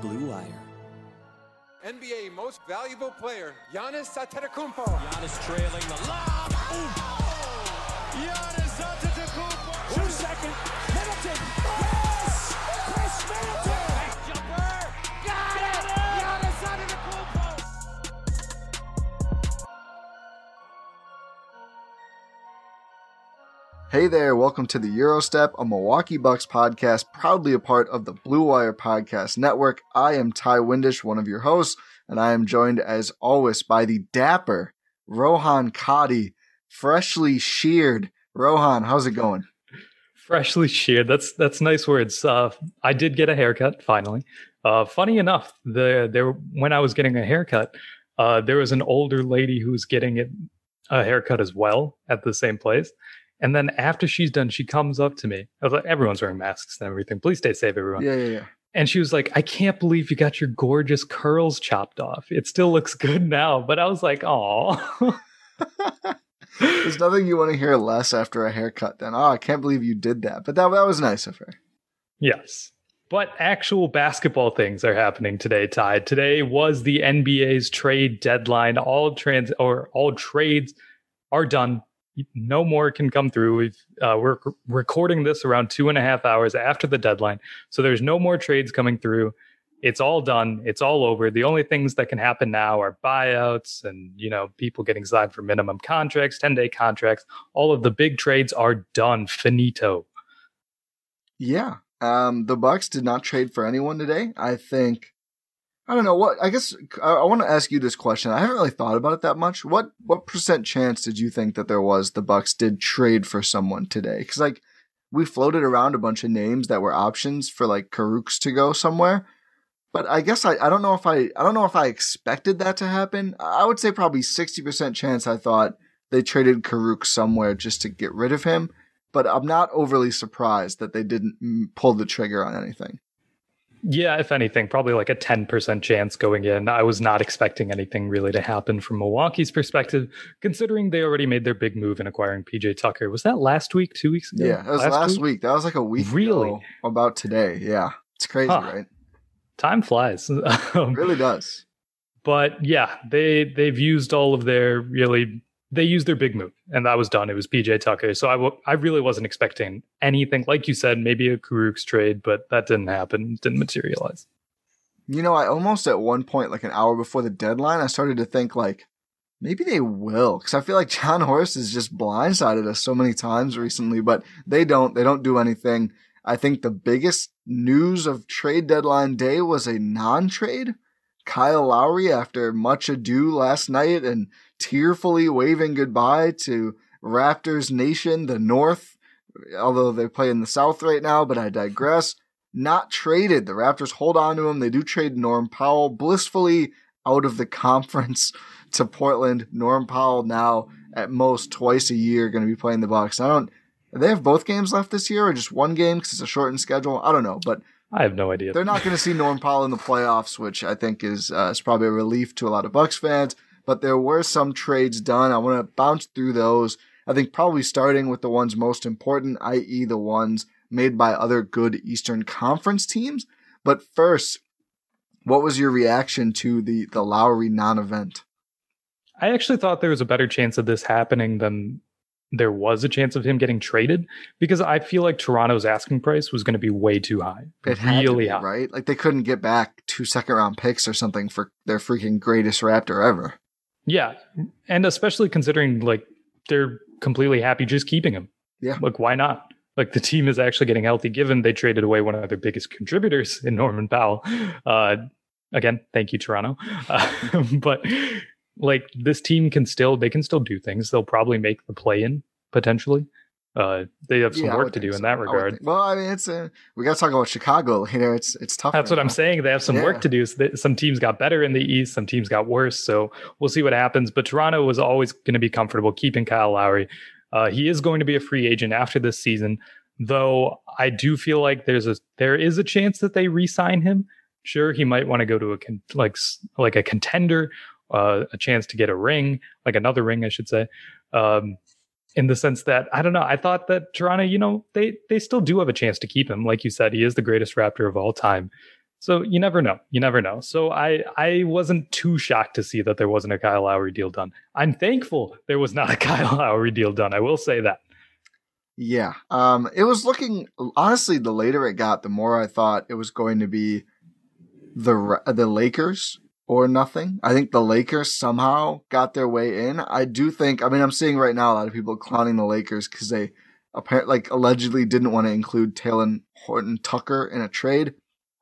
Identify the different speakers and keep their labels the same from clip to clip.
Speaker 1: Blue Wire.
Speaker 2: NBA Most Valuable Player, Giannis Antetokounmpo.
Speaker 3: Giannis trailing the lob. Ooh. Giannis Antetokounmpo.
Speaker 4: Two second.
Speaker 5: Hey there, welcome to the Gyro Step, a Milwaukee Bucks podcast, proudly a part of the Blue Wire Podcast Network. I am Ti Windisch, one of your hosts, and I am joined as always by the dapper Rohan Kadi, freshly sheared. Rohan, how's it going?
Speaker 6: Freshly sheared. That's that's nice words. Uh, I did get a haircut finally. Uh, funny enough, the there when I was getting a haircut, uh, there was an older lady who was getting it a haircut as well at the same place. And then after she's done, she comes up to me. I was like, everyone's wearing masks and everything. Please stay safe, everyone.
Speaker 5: Yeah, yeah, yeah.
Speaker 6: And she was like, I can't believe you got your gorgeous curls chopped off. It still looks good now. But I was like, oh.
Speaker 5: There's nothing you want to hear less after a haircut than, oh, I can't believe you did that. But that, that was nice of her.
Speaker 6: yes. But actual basketball things are happening today, Ty. Today was the NBA's trade deadline. All trans or all trades are done no more can come through. We've uh, we're recording this around two and a half hours after the deadline, so there's no more trades coming through. It's all done. It's all over. The only things that can happen now are buyouts and you know people getting signed for minimum contracts, ten day contracts. All of the big trades are done. Finito.
Speaker 5: Yeah. Um, the Bucks did not trade for anyone today. I think I don't know what. I guess I, I want to ask you this question. I haven't really thought about it that much. What what percent chance did you think that there was the Bucks did trade for someone today? Because like we floated around a bunch of names that were options for like Karuks to go somewhere, but I guess I, I don't know if I I don't know if I expected that to happen. I would say probably sixty percent chance. I thought they traded Karuk somewhere just to get rid of him, but I'm not overly surprised that they didn't pull the trigger on anything.
Speaker 6: Yeah, if anything, probably like a 10% chance going in. I was not expecting anything really to happen from Milwaukee's perspective, considering they already made their big move in acquiring PJ Tucker. Was that last week, two weeks ago?
Speaker 5: Yeah, it was last, week? week? That was like a week
Speaker 6: Really?
Speaker 5: about today. Yeah. It's crazy,
Speaker 6: Huh.
Speaker 5: right?
Speaker 6: Time flies.
Speaker 5: It
Speaker 6: Um,
Speaker 5: really does.
Speaker 6: but yeah, they they've used all of their really they used their big move, and that was done. It was PJ Tucker. So I w- I really wasn't expecting anything. Like you said, maybe a Karuk's trade, but that didn't happen. Didn't materialize.
Speaker 5: You know, I almost at one point, like an hour before the deadline, I started to think like maybe they will, because I feel like Jon Horst has just blindsided us so many times recently, but they don't. They don't do anything. I think the biggest news of trade deadline day was a non-trade. Kyle Lowry, after much ado last night and tearfully waving goodbye to Raptors Nation, the North, although they play in the South right now, but I digress. Not traded. The Raptors hold on to him. They do trade Norm Powell blissfully out of the conference to Portland. Norm Powell now at most twice a year going to be playing the Bucks. I don't. They have both games left this year, or just one game because it's a shortened schedule. I don't know, but
Speaker 6: I have no idea.
Speaker 5: they're not going to see Norm Powell in the playoffs, which I think is uh, is probably a relief to a lot of Bucks fans. But there were some trades done. I want to bounce through those. I think probably starting with the ones most important, i.e., the ones made by other good Eastern Conference teams. But first, what was your reaction to the the Lowry non-event?
Speaker 6: I actually thought there was a better chance of this happening than there was a chance of him getting traded because I feel like Toronto's asking price was going to be way too high.
Speaker 5: It had to
Speaker 6: really
Speaker 5: be,
Speaker 6: high.
Speaker 5: right? Like they couldn't get back two second round picks or something for their freaking greatest Raptor ever.
Speaker 6: Yeah. And especially considering like they're completely happy just keeping him.
Speaker 5: Yeah.
Speaker 6: Like why not? Like the team is actually getting healthy given they traded away one of their biggest contributors in Norman Powell. Uh again, thank you Toronto. Uh, but like this team can still they can still do things. They'll probably make the play in potentially. Uh they have some
Speaker 5: Yeah,
Speaker 6: work to do
Speaker 5: so.
Speaker 6: in that
Speaker 5: I
Speaker 6: regard.
Speaker 5: think- Well, I mean, it's a, we got to talk about Chicago later. It's it's tough.
Speaker 6: That's
Speaker 5: right
Speaker 6: what I'm saying. They have some
Speaker 5: Yeah.
Speaker 6: work to do. Some teams got better in the East, some teams got worse. So we'll see what happens. But Toronto was always going to be comfortable keeping Kyle Lowry. Uh, he is going to be a free agent after this season, though. I do feel like there's a there is a chance that they re-sign him. Sure, he might want to go to a con- like like a contender, uh, a chance to get a ring, like another ring, I should say. Um, in the sense that I don't know. I thought that Toronto, you know, they they still do have a chance to keep him. Like you said, he is the greatest Raptor of all time. So you never know. You never know. So I I wasn't too shocked to see that there wasn't a Kyle Lowry deal done. I'm thankful there was not a Kyle Lowry deal done. I will say that.
Speaker 5: Yeah. Um, it was looking honestly. The later it got, the more I thought it was going to be the the Lakers or nothing. I think the Lakers somehow got their way in. I do think. I mean, I'm seeing right now a lot of people clowning the Lakers because they apparently like allegedly didn't want to include Talen Horton Tucker in a trade.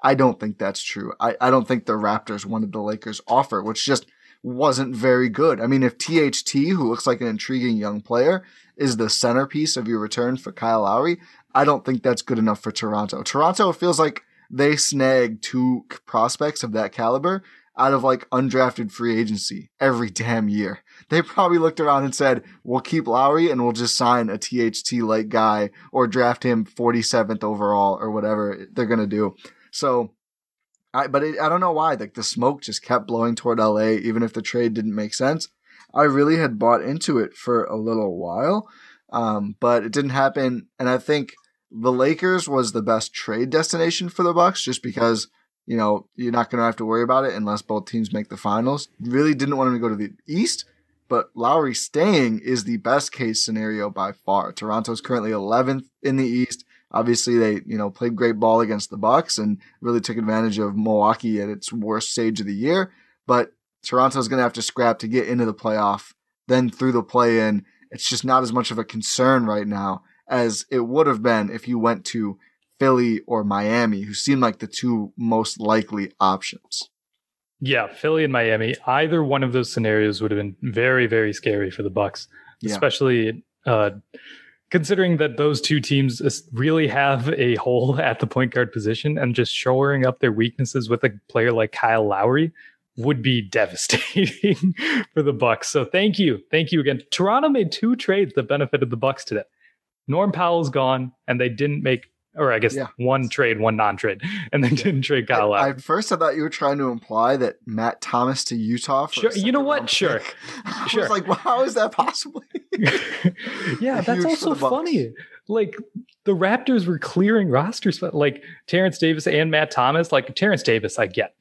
Speaker 5: I don't think that's true. I, I don't think the Raptors wanted the Lakers offer, which just wasn't very good. I mean, if THT, who looks like an intriguing young player, is the centerpiece of your return for Kyle Lowry, I don't think that's good enough for Toronto. Toronto feels like they snagged two prospects of that caliber out of like undrafted free agency every damn year. They probably looked around and said, we'll keep Lowry and we'll just sign a THT like guy or draft him 47th overall or whatever they're going to do. So, I, but it, I don't know why. Like the smoke just kept blowing toward LA, even if the trade didn't make sense. I really had bought into it for a little while, um, but it didn't happen. And I think the Lakers was the best trade destination for the Bucks, just because you know you're not going to have to worry about it unless both teams make the finals. Really didn't want him to go to the East, but Lowry staying is the best case scenario by far. Toronto's currently 11th in the East. Obviously, they you know played great ball against the Bucks and really took advantage of Milwaukee at its worst stage of the year. But Toronto's going to have to scrap to get into the playoff, then through the play in. It's just not as much of a concern right now as it would have been if you went to Philly or Miami, who seem like the two most likely options.
Speaker 6: Yeah, Philly and Miami. Either one of those scenarios would have been very, very scary for the Bucks,
Speaker 5: Yeah.
Speaker 6: especially uh, considering that those two teams really have a hole at the point guard position, and just shoring up their weaknesses with a player like Kyle Lowry would be devastating for the Bucks. So thank you, thank you again. Toronto made two trades that benefited the Bucks today. Norm Powell's gone, and they didn't make, or I guess
Speaker 5: Yeah.
Speaker 6: one trade, one non-trade, and they didn't trade Kyle
Speaker 5: I, at first, I thought you were trying to imply that Matt Thomas to Utah.
Speaker 6: Sure, you know what? Sure.
Speaker 5: pick. I
Speaker 6: Sure.
Speaker 5: was like, well, how is that possible?
Speaker 6: yeah, that's also funny. Like the Raptors were clearing rosters, but like Terrence Davis and Matt Thomas. Like Terrence Davis, I get.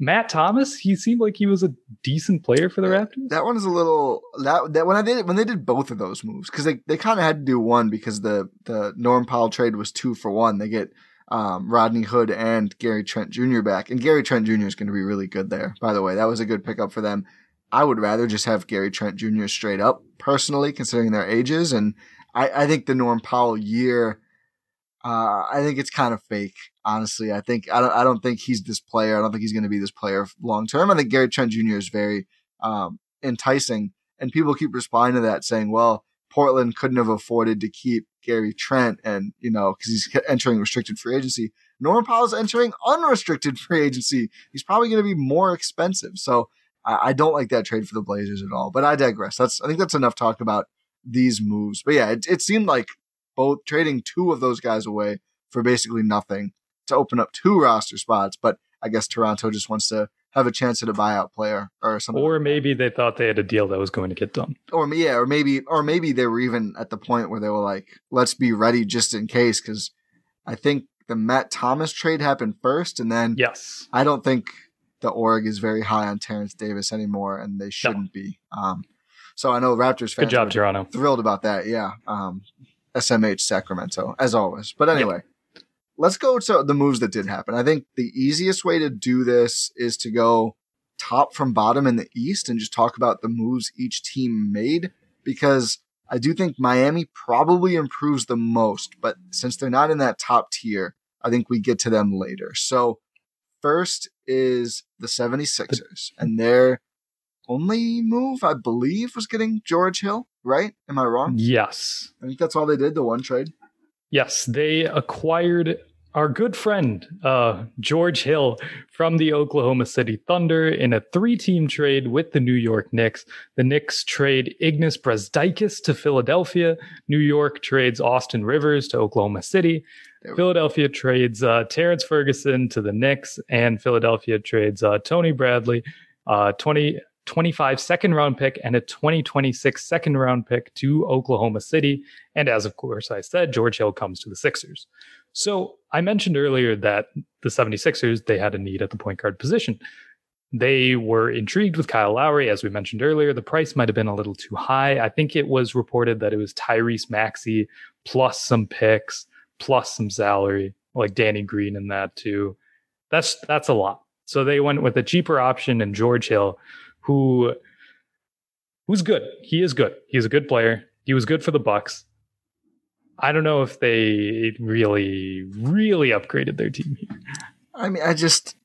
Speaker 6: Matt Thomas, he seemed like he was a decent player for the Raptors.
Speaker 5: that one is a little that that when I did when they did both of those moves because they, they kind of had to do one because the the Norm Powell trade was two for one. They get um, Rodney Hood and Gary Trent Jr. back, and Gary Trent Jr. is going to be really good there. By the way, that was a good pickup for them. I would rather just have Gary Trent Jr. straight up personally, considering their ages, and I, I think the Norm Powell year. Uh, I think it's kind of fake, honestly. I think I don't. I don't think he's this player. I don't think he's going to be this player long term. I think Gary Trent Jr. is very um, enticing, and people keep responding to that saying, "Well, Portland couldn't have afforded to keep Gary Trent and, you know, cause he's entering restricted free agency. Norman Powell's entering unrestricted free agency. He's probably going to be more expensive. So I, I don't like that trade for the Blazers at all, but I digress. That's, I think that's enough talk about these moves. But yeah, it, it seemed like both trading two of those guys away for basically nothing to open up two roster spots. But I guess Toronto just wants to have a chance at a buyout player or something.
Speaker 6: Or maybe they thought they had a deal that was going to get done.
Speaker 5: Or yeah, or maybe or maybe they were even at the point where they were like, let's be ready just in case, because I think the Matt Thomas trade happened first, and then
Speaker 6: yes,
Speaker 5: I don't think the org is very high on Terrence Davis anymore, and they shouldn't no. be. Um, so I know Raptors fans
Speaker 6: Good job, Toronto.
Speaker 5: thrilled about that. Yeah, um, SMH Sacramento as always. But anyway. Yep let's go to the moves that did happen. I think the easiest way to do this is to go top from bottom in the East and just talk about the moves each team made because I do think Miami probably improves the most, but since they're not in that top tier, I think we get to them later. So first is the 76ers and their only move, I believe, was getting George Hill, right? Am I wrong?
Speaker 6: Yes.
Speaker 5: I think that's all they did, the one trade.
Speaker 6: Yes, they acquired our good friend uh, George Hill from the Oklahoma City Thunder in a three-team trade with the New York Knicks. The Knicks trade Ignas Brazdeikis to Philadelphia. New York trades Austin Rivers to Oklahoma City. Philadelphia trades uh, Terrence Ferguson to the Knicks, and Philadelphia trades uh, Tony Bradley, uh, 20, 25 second round pick and a 2026 second round pick to Oklahoma City. And as of course I said, George Hill comes to the Sixers. So I mentioned earlier that the 76ers, they had a need at the point guard position. They were intrigued with Kyle Lowry. As we mentioned earlier, the price might have been a little too high. I think it was reported that it was Tyrese Maxey plus some picks, plus some salary, like Danny Green in that too. That's that's a lot. So they went with a cheaper option and George Hill, who who's good. He is good. He's a good player. He was good for the Bucks. I don't know if they really, really upgraded their team here.
Speaker 5: I mean, I just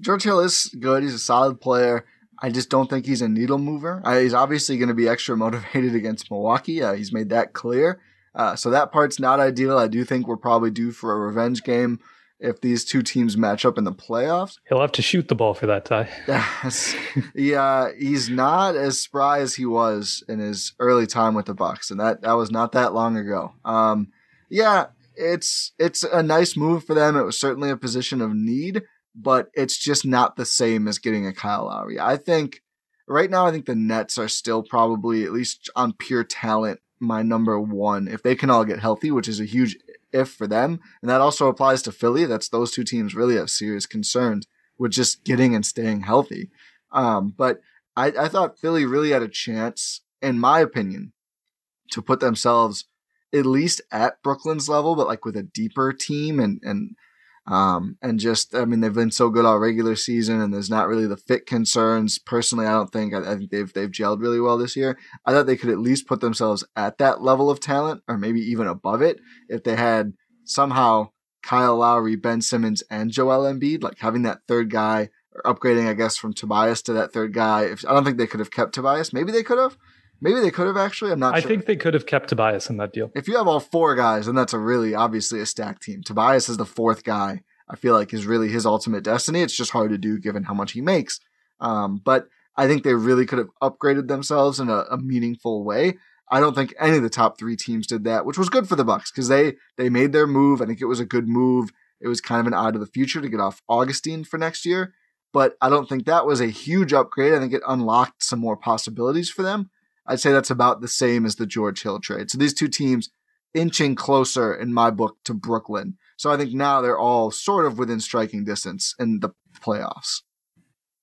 Speaker 5: George Hill is good. He's a solid player. I just don't think he's a needle mover. Uh, he's obviously going to be extra motivated against Milwaukee. Uh, he's made that clear. Uh, so that part's not ideal. I do think we're probably due for a revenge game if these two teams match up in the playoffs.
Speaker 6: He'll have to shoot the ball for that Ti.
Speaker 5: Yes. yeah, he's not as spry as he was in his early time with the Bucks, and that that was not that long ago. Um, yeah, it's it's a nice move for them. It was certainly a position of need, but it's just not the same as getting a Kyle Lowry. I think right now, I think the Nets are still probably at least on pure talent my number one if they can all get healthy, which is a huge if for them. And that also applies to Philly. That's those two teams really have serious concerns with just getting and staying healthy. Um, but I, I thought Philly really had a chance, in my opinion, to put themselves at least at Brooklyn's level, but like with a deeper team and, and, um, and just, I mean, they've been so good all regular season and there's not really the fit concerns. Personally, I don't think, I, I, think they've, they've gelled really well this year. I thought they could at least put themselves at that level of talent or maybe even above it if they had somehow Kyle Lowry, Ben Simmons, and Joel Embiid, like having that third guy or upgrading, I guess, from Tobias to that third guy. If, I don't think they could have kept Tobias. Maybe they could have. Maybe they could have actually. I'm not
Speaker 6: I
Speaker 5: sure.
Speaker 6: think they could have kept Tobias in that deal.
Speaker 5: If you have all four guys, then that's a really obviously a stacked team. Tobias is the fourth guy I feel like is really his ultimate destiny. It's just hard to do given how much he makes. Um, but I think they really could have upgraded themselves in a, a, meaningful way. I don't think any of the top three teams did that, which was good for the Bucks because they they made their move. I think it was a good move. It was kind of an eye to the future to get off Augustin for next year, but I don't think that was a huge upgrade. I think it unlocked some more possibilities for them. I'd say that's about the same as the George Hill trade. So these two teams inching closer in my book to Brooklyn so I think now they're all sort of within striking distance in the playoffs.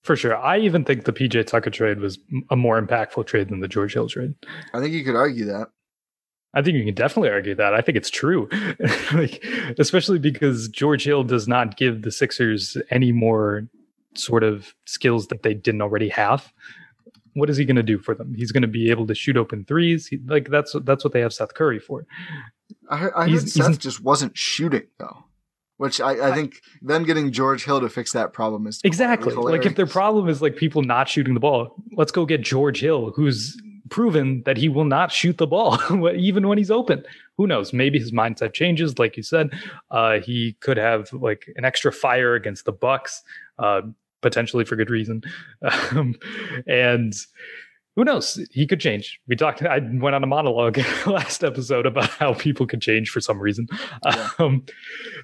Speaker 6: For sure. I even think the PJ Tucker trade was a more impactful trade than the George Hill trade.
Speaker 5: I think you could argue that.
Speaker 6: I think you can definitely argue that. I think it's true. like especially because George Hill does not give the Sixers any more sort of skills that they didn't already have. What is he going to do for them? He's going to be able to shoot open threes. He, like that's that's what they have Seth Curry for.
Speaker 5: I I heard Seth just wasn't shooting though, which I, I think them getting George Hill to fix that problem is
Speaker 6: exactly like if their problem is like people not shooting the ball, let's go get George Hill, who's proven that he will not shoot the ball even when he's open. Who knows? Maybe his mindset changes. Like you said, uh, he could have like an extra fire against the Bucks, uh, potentially for good reason. Um, and who knows? He could change. We talked. I went on a monologue last episode about how people could change for some reason. Yeah. Um,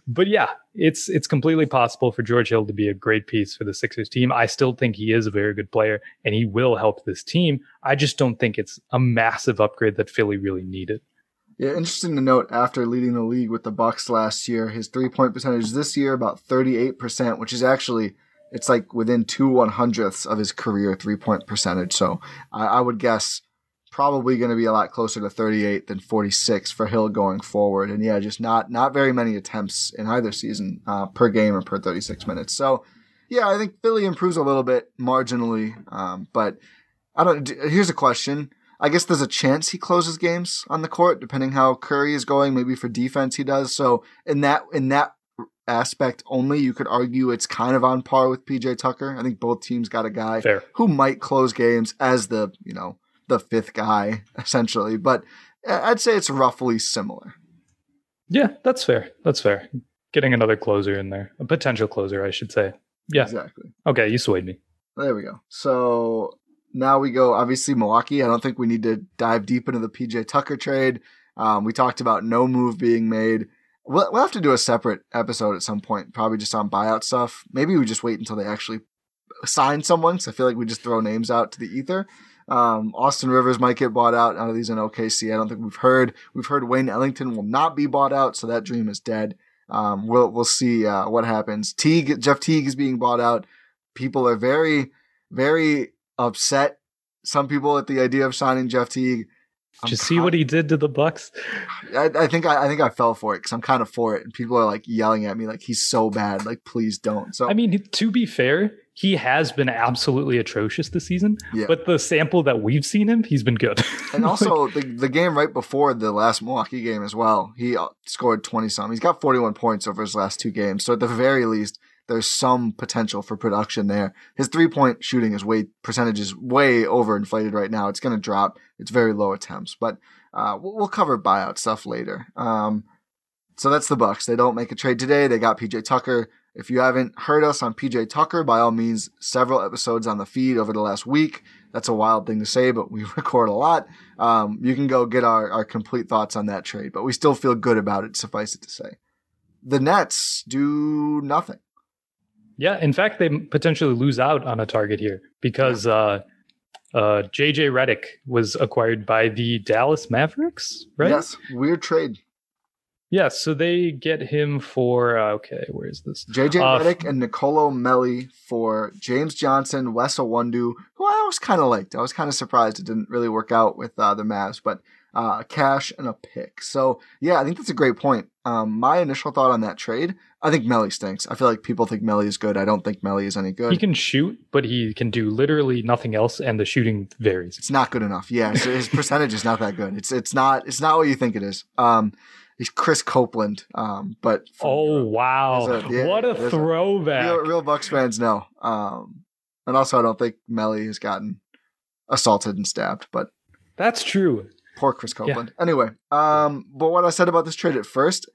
Speaker 6: but yeah, it's it's completely possible for George Hill to be a great piece for the Sixers team. I still think he is a very good player, and he will help this team. I just don't think it's a massive upgrade that Philly really needed.
Speaker 5: Yeah, interesting to note. After leading the league with the Bucks last year, his three point percentage this year about thirty eight percent, which is actually it's like within two one hundredths of his career three point percentage. So I, I would guess probably going to be a lot closer to 38 than 46 for Hill going forward. And yeah, just not not very many attempts in either season uh, per game or per 36 minutes. So yeah, I think Philly improves a little bit marginally, um, but I don't. Here's a question. I guess there's a chance he closes games on the court, depending how Curry is going. Maybe for defense he does. So in that in that aspect only, you could argue it's kind of on par with PJ Tucker. I think both teams got a guy
Speaker 6: Fair.
Speaker 5: who might close games as the, you know, the fifth guy essentially, but I'd say it's roughly similar.
Speaker 6: Yeah, that's fair. That's fair. Getting another closer in there, a potential closer, I should say. Yeah.
Speaker 5: Exactly.
Speaker 6: Okay, you swayed me.
Speaker 5: There we go. So now we go, obviously, Milwaukee. I don't think we need to dive deep into the PJ Tucker trade. Um, we talked about no move being made. We'll, we'll have to do a separate episode at some point, probably just on buyout stuff. Maybe we just wait until they actually sign someone. So I feel like we just throw names out to the ether. Um, Austin Rivers might get bought out. None of these in OKC. I don't think we've heard. We've heard Wayne Ellington will not be bought out, so that dream is dead. Um, we'll we'll see uh, what happens. Teague, Jeff Teague is being bought out. People are very, very upset. Some people at the idea of signing Jeff Teague.
Speaker 6: Did you see what he did to the Bucks?
Speaker 5: I, I think I, I, think I fell for it because I'm kind of for it, and people are like yelling at me like he's so bad. Like, please don't. So
Speaker 6: I mean, to be fair, he has been absolutely atrocious this season. Yeah. But the sample that we've seen him, he's been good.
Speaker 5: and also like, the the game right before the last Milwaukee game as well, he uh, scored 20 something. He's got 41 points over his last two games. So at the very least, there's some potential for production there. His three point shooting is way percentage is way overinflated right now. It's going to drop. It's very low attempts, but uh, we'll, cover buyout stuff later. Um, so that's the Bucks. They don't make a trade today. They got PJ Tucker. If you haven't heard us on PJ Tucker, by all means, several episodes on the feed over the last week. That's a wild thing to say, but we record a lot. Um, you can go get our, our complete thoughts on that trade, but we still feel good about it, suffice it to say. The Nets do nothing.
Speaker 6: Yeah, in fact, they potentially lose out on a target here because uh, uh, JJ Redick was acquired by the Dallas Mavericks, right?
Speaker 5: Yes, weird trade.
Speaker 6: Yeah, so they get him for uh, okay, where is this?
Speaker 5: JJ uh, Redick and Nicolo Melli for James Johnson, Wes Iwundu, who I was kind of liked. I was kind of surprised it didn't really work out with uh, the Mavs, but uh, cash and a pick. So yeah, I think that's a great point. Um, my initial thought on that trade, I think Melli stinks. I feel like people think Melli is good. I don't think Melli is any good.
Speaker 6: He can shoot, but he can do literally nothing else, and the shooting varies.
Speaker 5: It's not good enough. Yeah, his percentage is not that good. It's it's not it's not what you think it is. Um, he's Chris Copeland. Um, but
Speaker 6: oh wow, a, yeah, what a throwback!
Speaker 5: A, real, real Bucks fans know. Um, and also I don't think Melli has gotten assaulted and stabbed, but
Speaker 6: that's true.
Speaker 5: Poor Chris Copeland. Yeah. Anyway, um, but what I said about this trade at first,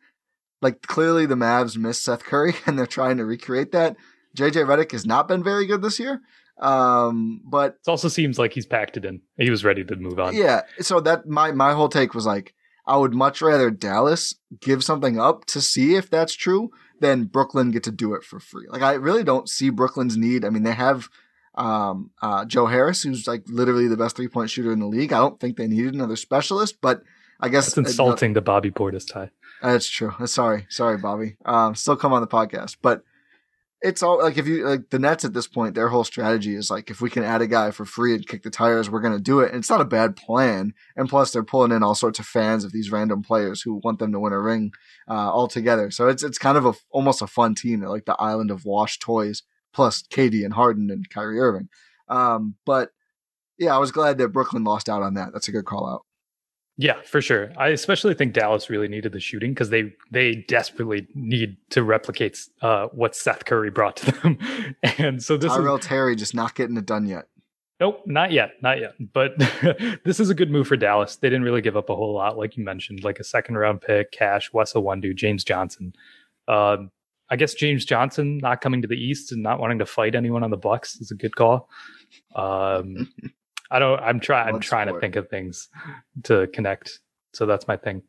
Speaker 5: like clearly the Mavs miss Seth Curry and they're trying to recreate that. JJ Redick has not been very good this year. Um, but
Speaker 6: it also seems like he's packed it in. He was ready to move on.
Speaker 5: Yeah. So that my my whole take was like, I would much rather Dallas give something up to see if that's true than Brooklyn get to do it for free. Like I really don't see Brooklyn's need. I mean, they have um, uh, Joe Harris, who's like literally the best three point shooter in the league. I don't think they needed another specialist, but I guess
Speaker 6: it's insulting uh, to Bobby Portis Ti.
Speaker 5: That's true. Sorry, sorry, Bobby. Um, still come on the podcast, but it's all like if you like the Nets at this point, their whole strategy is like if we can add a guy for free and kick the tires, we're gonna do it. And it's not a bad plan. And plus, they're pulling in all sorts of fans of these random players who want them to win a ring uh, all together. So it's it's kind of a almost a fun team. They're like the island of washed toys plus KD and Harden and Kyrie Irving. Um, but yeah, I was glad that Brooklyn lost out on that. That's a good call out.
Speaker 6: Yeah, for sure. I especially think Dallas really needed the shooting because they they desperately need to replicate uh, what Seth Curry brought to them. and so this
Speaker 5: Tyrell
Speaker 6: is,
Speaker 5: Terry just not getting it done yet.
Speaker 6: Nope, not yet, not yet. But this is a good move for Dallas. They didn't really give up a whole lot, like you mentioned, like a second round pick, cash, Wes Iwundu, James Johnson. Uh, I guess James Johnson not coming to the East and not wanting to fight anyone on the Bucks is a good call. Um, I don't. I'm trying. I'm trying to think of things to connect. So that's my thing.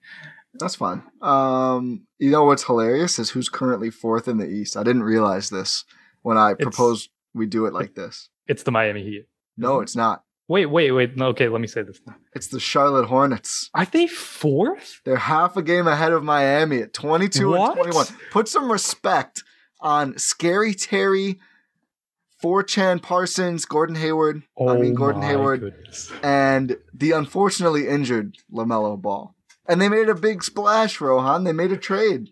Speaker 5: That's fine. Um, you know what's hilarious is who's currently fourth in the East. I didn't realize this when I
Speaker 6: It's-
Speaker 5: proposed we do it like this.
Speaker 6: It's the Miami Heat.
Speaker 5: No, it's not.
Speaker 6: Wait, wait, wait. No, okay, let me say this. Now.
Speaker 5: It's the Charlotte Hornets.
Speaker 6: Are they fourth?
Speaker 5: They're half a game ahead of Miami at 22
Speaker 6: What?
Speaker 5: and 21. Put some respect on Scary Terry, 4chan Parsons, Gordon Hayward. I mean, Gordon
Speaker 6: Oh
Speaker 5: Hayward.
Speaker 6: goodness.
Speaker 5: and the unfortunately injured LaMelo Ball. And they made a big splash, Rohan. They made a trade.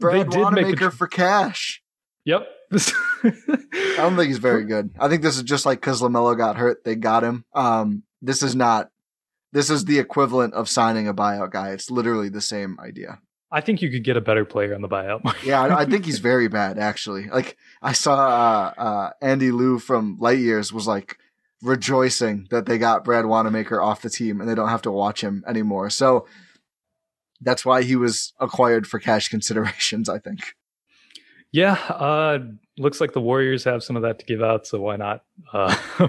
Speaker 5: Brad
Speaker 6: a
Speaker 5: Wanamaker
Speaker 6: tr-
Speaker 5: for cash.
Speaker 6: Yep.
Speaker 5: I don't think he's very good. I think this is just like because LaMelo got hurt, they got him. Um, this is not. This is the equivalent of signing a buyout guy. It's literally the same idea.
Speaker 6: I think you could get a better player on the buyout market.
Speaker 5: Yeah, I, I think he's very bad actually. Like I saw uh, uh, Andy Liu from Light Years was like rejoicing that they got Brad Wanamaker off the team and they don't have to watch him anymore. So that's why he was acquired for cash considerations. I think.
Speaker 6: Yeah, uh, looks like the Warriors have some of that to give out, so why not? Uh,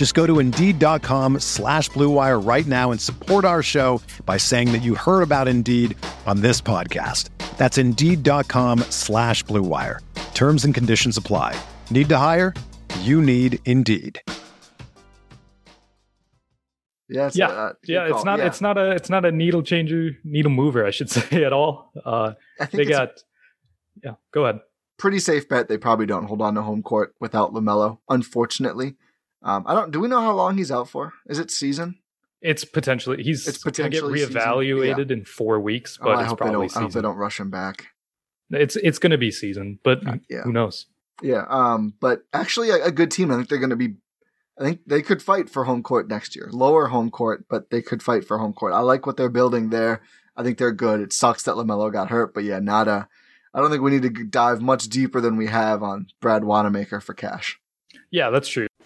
Speaker 7: Just go to Indeed.com slash Blue Wire right now and support our show by saying that you heard about Indeed on this podcast. That's Indeed.com slash Blue Wire. Terms and conditions apply. Need to hire? You need Indeed.
Speaker 5: Yeah, it's
Speaker 6: yeah,
Speaker 5: uh,
Speaker 6: yeah. It's
Speaker 5: call.
Speaker 6: not.
Speaker 5: Yeah.
Speaker 6: It's not a. It's not a needle changer, needle mover. I should say at all. Uh,
Speaker 5: I think
Speaker 6: they got. Yeah, go ahead.
Speaker 5: pretty safe bet. They probably don't hold on to home court without Lamelo. Unfortunately, um, I don't. Do we know how long he's out for? Is it season?
Speaker 6: It's potentially he's
Speaker 5: It's
Speaker 6: get
Speaker 5: potentially season-
Speaker 6: reevaluated in four weeks,
Speaker 5: Oh,
Speaker 6: but
Speaker 5: I
Speaker 6: it's probably
Speaker 5: don't. I hope they
Speaker 6: season.
Speaker 5: don't rush him back.
Speaker 6: It's it's going to be season, but
Speaker 5: Uh, yeah.
Speaker 6: who knows?
Speaker 5: Yeah, um, but actually a, a good team. I think they're going to be. I think they could fight for home court next year. Lower home court, but they could fight for home court. I like what they're building there. I think they're good. It sucks that Lamelo got hurt, but yeah, not a. I don't think we need to dive much deeper than we have on Brad Wanamaker for cash.
Speaker 6: Yeah, that's true.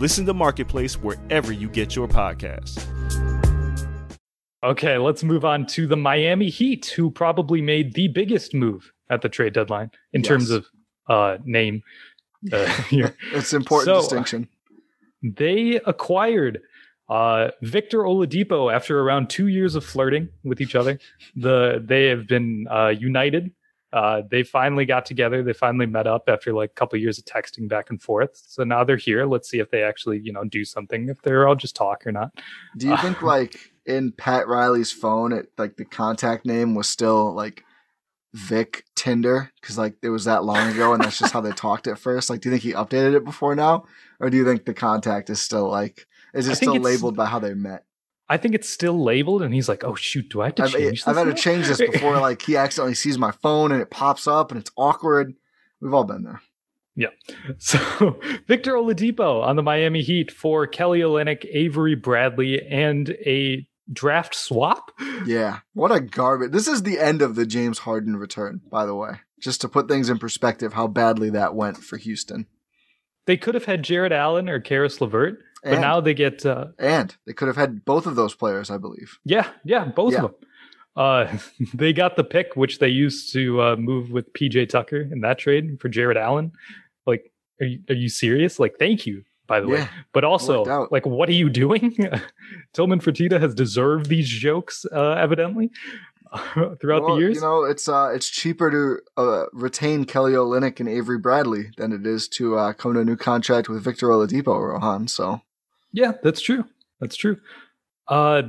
Speaker 1: Listen to Marketplace wherever you get your podcasts.
Speaker 6: Okay, let's move on to the Miami Heat, who probably made the biggest move at the trade deadline in
Speaker 5: Yes.
Speaker 6: terms of uh, name. Uh.
Speaker 5: It's an important
Speaker 6: So-
Speaker 5: distinction.
Speaker 6: they acquired uh, Victor Oladipo after around two years of flirting with each other. The they have been uh, united. Uh, they finally got together. They finally met up after like a couple years of texting back and forth. So now they're here. Let's see if they actually you know do something. If they're all just talk or not.
Speaker 5: Do you think like in Pat Riley's phone, it like the contact name was still like Vic Tinder because like it was that long ago and that's just how they talked at first? Like, do you think he updated it before now, or do you think the contact is still like is it still labeled by how they met?
Speaker 6: I think it's still labeled, and he's like, "Oh shoot, do I have to
Speaker 5: I've,
Speaker 6: change this?"
Speaker 5: I've had to change this before. Like he accidentally sees my phone and it pops up and it's awkward. We've all been there. Yeah.
Speaker 6: So Victor Oladipo on the Miami Heat for Kelly Olynyk, Avery Bradley, and a draft swap.
Speaker 5: Yeah. What a garbage. This is the end of the James Harden return, by the way. Just to put things in perspective, how badly that went for Houston.
Speaker 6: They could have had Jarrett Allen or Caris LeVert, but
Speaker 5: And-
Speaker 6: now they get uh,
Speaker 5: And they could have had both of those players, I believe.
Speaker 6: yeah, yeah, both
Speaker 5: Yeah.
Speaker 6: of them. Uh, they got the pick which they used to uh, move with PJ Tucker in that trade for Jarrett Allen. Like, are you are you serious? Like, thank you, by the way. But also, like, what are you doing? Tillman Fertitta has deserved these jokes, uh, evidently, throughout
Speaker 5: Well,
Speaker 6: the years.
Speaker 5: You know, it's uh, it's cheaper to uh, retain Kelly Olynyk and Avery Bradley than it is to uh, come to a new contract with Victor Oladipo, Rohan. So
Speaker 6: Yeah, that's true. That's true. Uh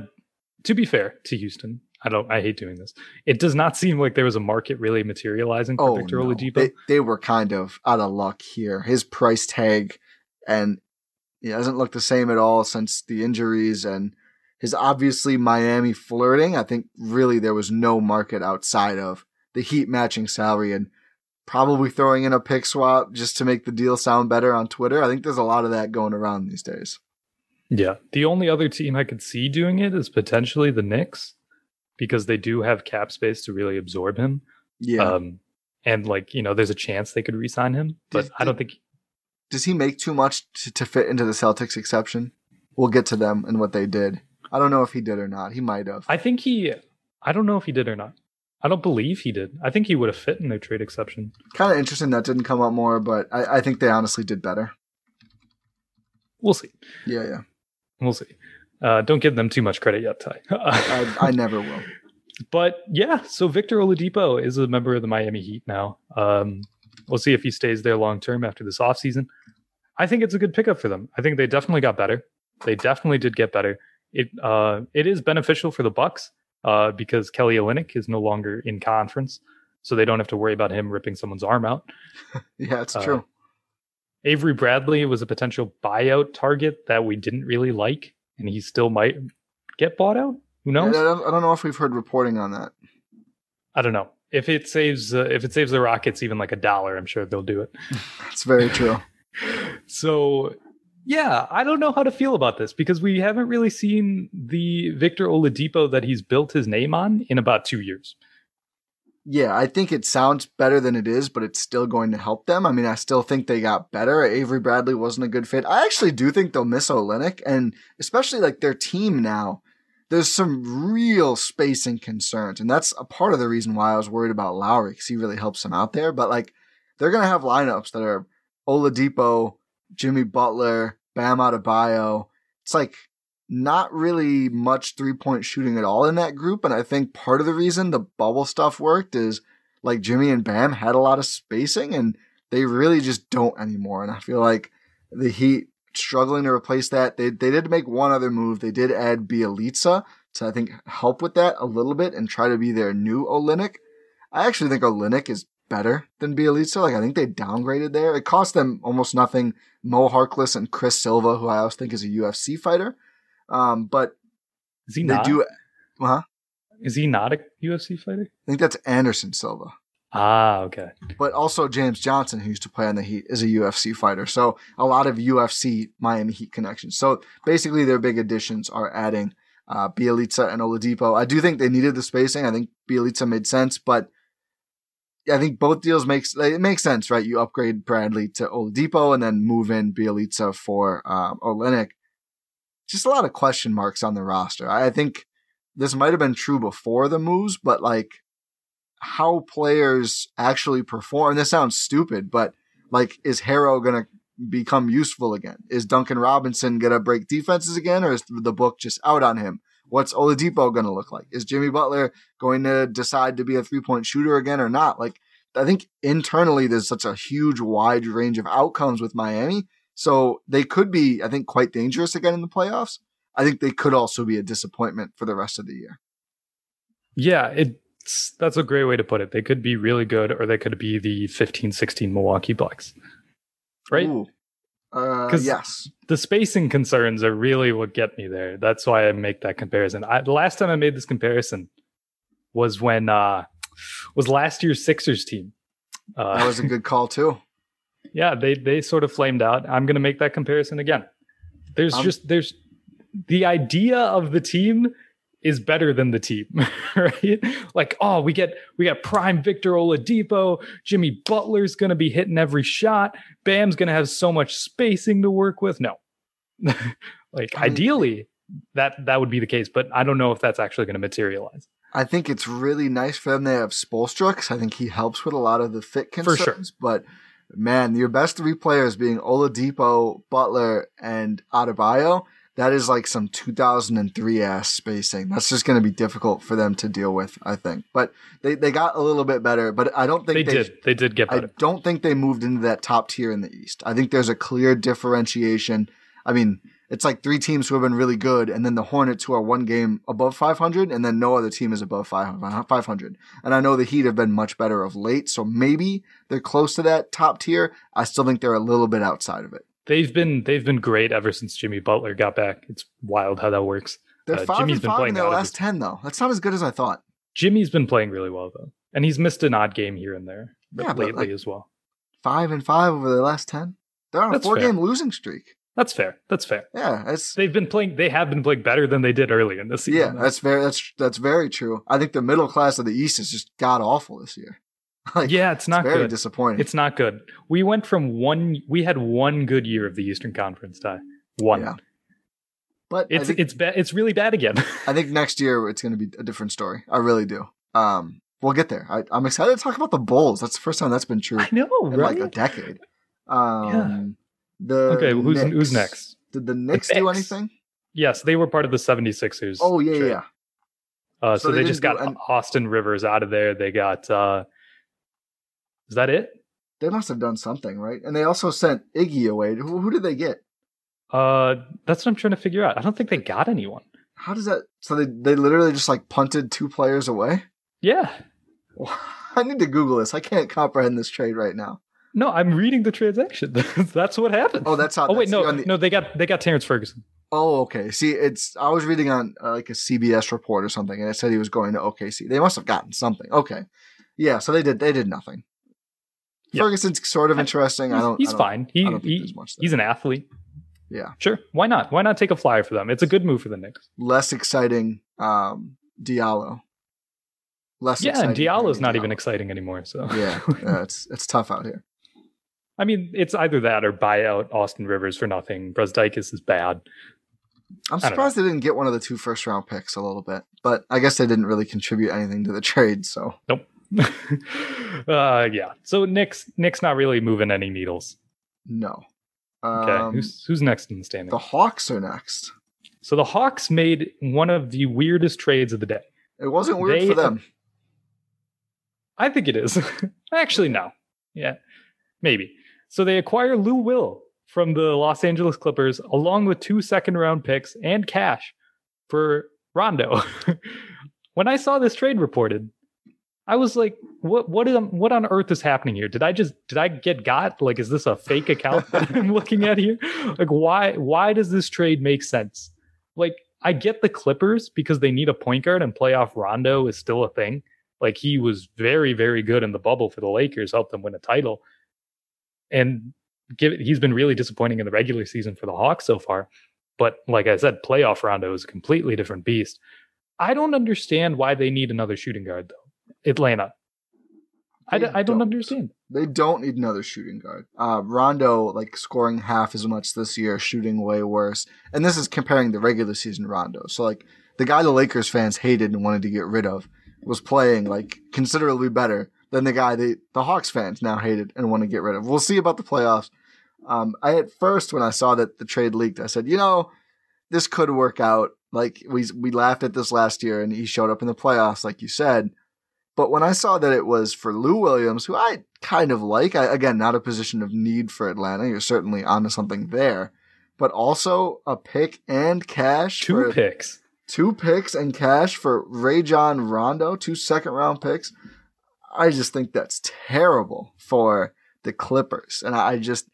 Speaker 6: to be fair to Houston, I don't I hate doing this. It does not seem like there was a market really materializing for
Speaker 5: oh,
Speaker 6: Victor
Speaker 5: no.
Speaker 6: Oladipo.
Speaker 5: They, they were kind of out of luck here. His price tag, and he hasn't looked the same at all since the injuries and his obviously Miami flirting. I think really there was no market outside of the Heat matching salary and probably throwing in a pick swap just to make the deal sound better on Twitter. I think there's a lot of that going around these days.
Speaker 6: Yeah. The only other team I could see doing it is potentially the Knicks because they do have cap space to really absorb him.
Speaker 5: Yeah.
Speaker 6: Um and like, you know, there's a chance they could re-sign him, but
Speaker 5: Did-
Speaker 6: I don't think
Speaker 5: Does he make too much to, to fit into the Celtics exception? We'll get to them and what they did. I don't know if he did or not. He might have.
Speaker 6: I think he I don't know if he did or not. I don't believe he did. I think he would have fit in their trade exception.
Speaker 5: Kind of interesting that didn't come up more, but I, I think they honestly did better.
Speaker 6: We'll see.
Speaker 5: Yeah, yeah.
Speaker 6: We'll see. Uh, don't give them too much credit yet, Ty.
Speaker 5: I, I never will.
Speaker 6: But yeah, so Victor Oladipo is a member of the Miami Heat now. Um, we'll see if he stays there long term after this offseason. I think it's a good pickup for them. I think they definitely got better. They definitely did get better. It uh, it is beneficial for the Bucks uh, because Kelly Olynyk is no longer in conference, so they don't have to worry about him ripping someone's arm out.
Speaker 5: Yeah, it's true.
Speaker 6: Avery Bradley was a potential buyout target that we didn't really like, and he still might get bought out. Who
Speaker 5: I
Speaker 6: knows?
Speaker 5: don't, I don't know if we've heard reporting on that.
Speaker 6: I don't know. If it saves uh, if it saves the Rockets even like a dollar, I'm sure they'll do it.
Speaker 5: It's very true.
Speaker 6: So, yeah, I don't know how to feel about this because we haven't really seen the Victor Oladipo that he's built his name on in about 2 years.
Speaker 5: Yeah, I think it sounds better than it is, but it's still going to help them. I mean, I still think they got better. Avery Bradley wasn't a good fit. I actually do think they'll miss Olynyk, and especially like their team now. There's some real spacing concerns, and that's a part of the reason why I was worried about Lowry because he really helps them out there. But like, they're gonna have lineups that are Oladipo, Jimmy Butler, Bam Adebayo. It's like not really much three point shooting at all in that group. And I think part of the reason the bubble stuff worked is like Jimmy and Bam had a lot of spacing and they really just don't anymore. And I feel like the Heat struggling to replace that. They, they did make one other move. They did add Bjelica to, I think, help with that a little bit and try to be their new Olynyk. I actually think Olynyk is better than Bjelica. Like, I think they downgraded there. It cost them almost nothing. Mo Harkless and Chris Silva, who I also think is a UFC fighter. Um, but
Speaker 6: Is he
Speaker 5: they
Speaker 6: not?
Speaker 5: do. Huh?
Speaker 6: Is he not a UFC fighter?
Speaker 5: I think that's Anderson Silva.
Speaker 6: Ah, okay.
Speaker 5: But also James Johnson, who used to play on the Heat, is a UFC fighter. So a lot of UFC Miami Heat connections. So basically, their big additions are adding uh, Bjelica and Oladipo. I do think they needed the spacing. I think Bjelica made sense, but I think both deals makes it makes sense, right? You upgrade Bradley to Oladipo and then move in Bjelica for um, Olynyk. Just a lot of question marks on the roster. I think this might have been true before the moves, but like how players actually perform. This sounds stupid, but like, is Herro gonna become useful again? Is Duncan Robinson gonna break defenses again, or is the book just out on him? What's Oladipo gonna look like? Is Jimmy Butler going to decide to be a three point shooter again or not? Like, I think internally there's such a huge wide range of outcomes with Miami. So they could be, I think, quite dangerous again in the playoffs. I think they could also be a disappointment for the rest of the year.
Speaker 6: Yeah, it's that's a great way to put it. They could be really good or they could be the 15-16 Milwaukee Bucks. Right?
Speaker 5: Ooh. Uh, yes.
Speaker 6: the spacing concerns are really what get me there. That's why I make that comparison. I, the last time I made this comparison was when uh was last year's Sixers team. Uh,
Speaker 5: That was a good call too.
Speaker 6: Yeah, they they sort of flamed out. I'm going to make that comparison again. There's
Speaker 5: Um,
Speaker 6: just there's the idea of the team is better than the team, right? Like, oh, we get we got prime Victor Oladipo, Jimmy Butler's going to be hitting every shot, Bam's going to have so much spacing to work with. No, like
Speaker 5: I-
Speaker 6: ideally that that would be the case, but I don't know if that's actually going to materialize.
Speaker 5: I think it's really nice for them they have Spoelstra 'cause I think he helps with a lot of the fit
Speaker 6: For sure.
Speaker 5: concerns. But man, your best three players being Oladipo, Butler, and Adebayo, that is like some 2003 ass spacing. That's just going to be difficult for them to deal with, I think. But they, they got a little bit better, but I don't think
Speaker 6: They,
Speaker 5: they,
Speaker 6: did. They did get better.
Speaker 5: I don't think they moved into that top tier in the East. I think there's a clear differentiation. I mean, it's like three teams who have been really good, and then the Hornets who are one game above 500, and then no other team is above 500. And I know the Heat have been much better of late, so maybe they're close to that top tier. I still think they're a little bit outside of it.
Speaker 6: They've been they've been great ever since Jimmy Butler got back. It's wild how that works.
Speaker 5: They're
Speaker 6: Uh,
Speaker 5: five
Speaker 6: Jimmy's
Speaker 5: and
Speaker 6: been
Speaker 5: five in their last
Speaker 6: his-
Speaker 5: 10, though. That's not as good as I thought.
Speaker 6: Jimmy's been playing really well though, and he's missed an odd game here and there
Speaker 5: Yeah,
Speaker 6: lately
Speaker 5: like-
Speaker 6: as well.
Speaker 5: Five and five over the last 10. They're on a
Speaker 6: That's
Speaker 5: four
Speaker 6: fair.
Speaker 5: game losing streak.
Speaker 6: That's fair. That's fair.
Speaker 5: Yeah, it's
Speaker 6: They've been playing. They have been playing better than they did early in the season.
Speaker 5: Yeah, that's very that's that's very true. I think the middle class of the East is just god awful this year. like,
Speaker 6: yeah. It's not
Speaker 5: very
Speaker 6: good.
Speaker 5: disappointing.
Speaker 6: It's not good. We went from one. We had one good year of the Eastern Conference tie. One.
Speaker 5: Yeah. but
Speaker 6: It's
Speaker 5: think,
Speaker 6: it's bad. It's really bad again.
Speaker 5: I think next year it's going to be a different story. I really do. Um, we'll get there. I, I'm excited to talk about the Bulls. That's the first time that's been true
Speaker 6: I know,
Speaker 5: in
Speaker 6: right?
Speaker 5: like a decade. Um, the
Speaker 6: okay, who's
Speaker 5: Knicks.
Speaker 6: who's next?
Speaker 5: Did the Knicks do
Speaker 6: Knicks.
Speaker 5: anything?
Speaker 6: Yes, they were part of the 76ers.
Speaker 5: Oh yeah,
Speaker 6: trade.
Speaker 5: yeah.
Speaker 6: Uh,
Speaker 5: So
Speaker 6: so,
Speaker 5: they
Speaker 6: they, just got
Speaker 5: do an-
Speaker 6: Austin Rivers out of there. They got. uh Is that it?
Speaker 5: They must have done something, right? And they also sent Iggy away. Who, who did they get?
Speaker 6: Uh That's what I'm trying to figure out. I don't think they got anyone.
Speaker 5: How does that? So they they literally just like punted two players away.
Speaker 6: Yeah.
Speaker 5: I need to Google this. I can't comprehend this trade right now.
Speaker 6: No, I'm reading the transaction. that's what happened.
Speaker 5: Oh, that's how.
Speaker 6: Oh wait, no,
Speaker 5: the-
Speaker 6: no, they got they got Terrence Ferguson.
Speaker 5: Oh, okay. See, it's I was reading on uh, like a CBS report or something, and it said he was going to OKC. They must have gotten something. Okay, yeah. So they did. They did nothing.
Speaker 6: Yeah.
Speaker 5: Ferguson's sort of interesting. I don't.
Speaker 6: he's
Speaker 5: I don't-
Speaker 6: fine. He,
Speaker 5: I don't think
Speaker 6: he
Speaker 5: much
Speaker 6: he's an athlete.
Speaker 5: Yeah,
Speaker 6: Sure, why not? Why not take a flyer for them? It's a good move for the Knicks.
Speaker 5: less exciting. Um, Diallo. Less.
Speaker 6: Yeah, and Diallo's
Speaker 5: Diallo.
Speaker 6: not even exciting anymore. So
Speaker 5: Yeah, yeah, it's it's tough out here.
Speaker 6: I mean, it's either that or buy out Austin Rivers for nothing. Brazdeikis is bad.
Speaker 5: I'm surprised they didn't get one of the two first round picks a little bit, but I guess they didn't really contribute anything to the trade. So
Speaker 6: Nope. uh, yeah. So Nick's Knicks not really moving any needles.
Speaker 5: no.
Speaker 6: Okay.
Speaker 5: Um,
Speaker 6: who's who's next in the standing?
Speaker 5: the Hawks are next.
Speaker 6: so the Hawks made one of the weirdest trades of the day.
Speaker 5: It wasn't weird
Speaker 6: They-
Speaker 5: for them.
Speaker 6: I think it is. Actually, no. Yeah, maybe. So they acquire Lou Will from the Los Angeles Clippers, along with two second round picks and cash for Rondo. when I saw this trade reported, I was like, "What? What? Is, what on earth is happening here? Did I just did I get got? Like, is this a fake account that I'm looking at here? Like, why? Why does this trade make sense? Like, I get the Clippers because they need a point guard, and playoff Rondo is still a thing. Like he was very, very good in the bubble for the Lakers, helped them win a title. And give he's been really disappointing in the regular season for the Hawks so far. But like I said, playoff Rondo is a completely different beast. I don't understand why they need another shooting guard though. Atlanta. I, d- I don't,
Speaker 5: don't.
Speaker 6: understand.
Speaker 5: They don't need another shooting guard. Uh, Rondo, like scoring half as much this year, shooting way worse. And this is comparing the regular season Rondo. So, like, the guy the Lakers fans hated and wanted to get rid of was playing, like, considerably better than the guy they, the Hawks fans now hated and want to get rid of. We'll see about the playoffs. Um, I, at first, when I saw that the trade leaked, I said, you know, this could work out. Like, we, we laughed at this last year and he showed up in the playoffs, like you said. But when I saw that it was for Lou Williams, who I kind of like, I, again, not a position of need for Atlanta. You're certainly onto something there, but also a pick and cash.
Speaker 6: Two
Speaker 5: for,
Speaker 6: picks.
Speaker 5: Two picks and cash for Rajon Rondo, two second round picks. I just think that's terrible for the Clippers. And I just,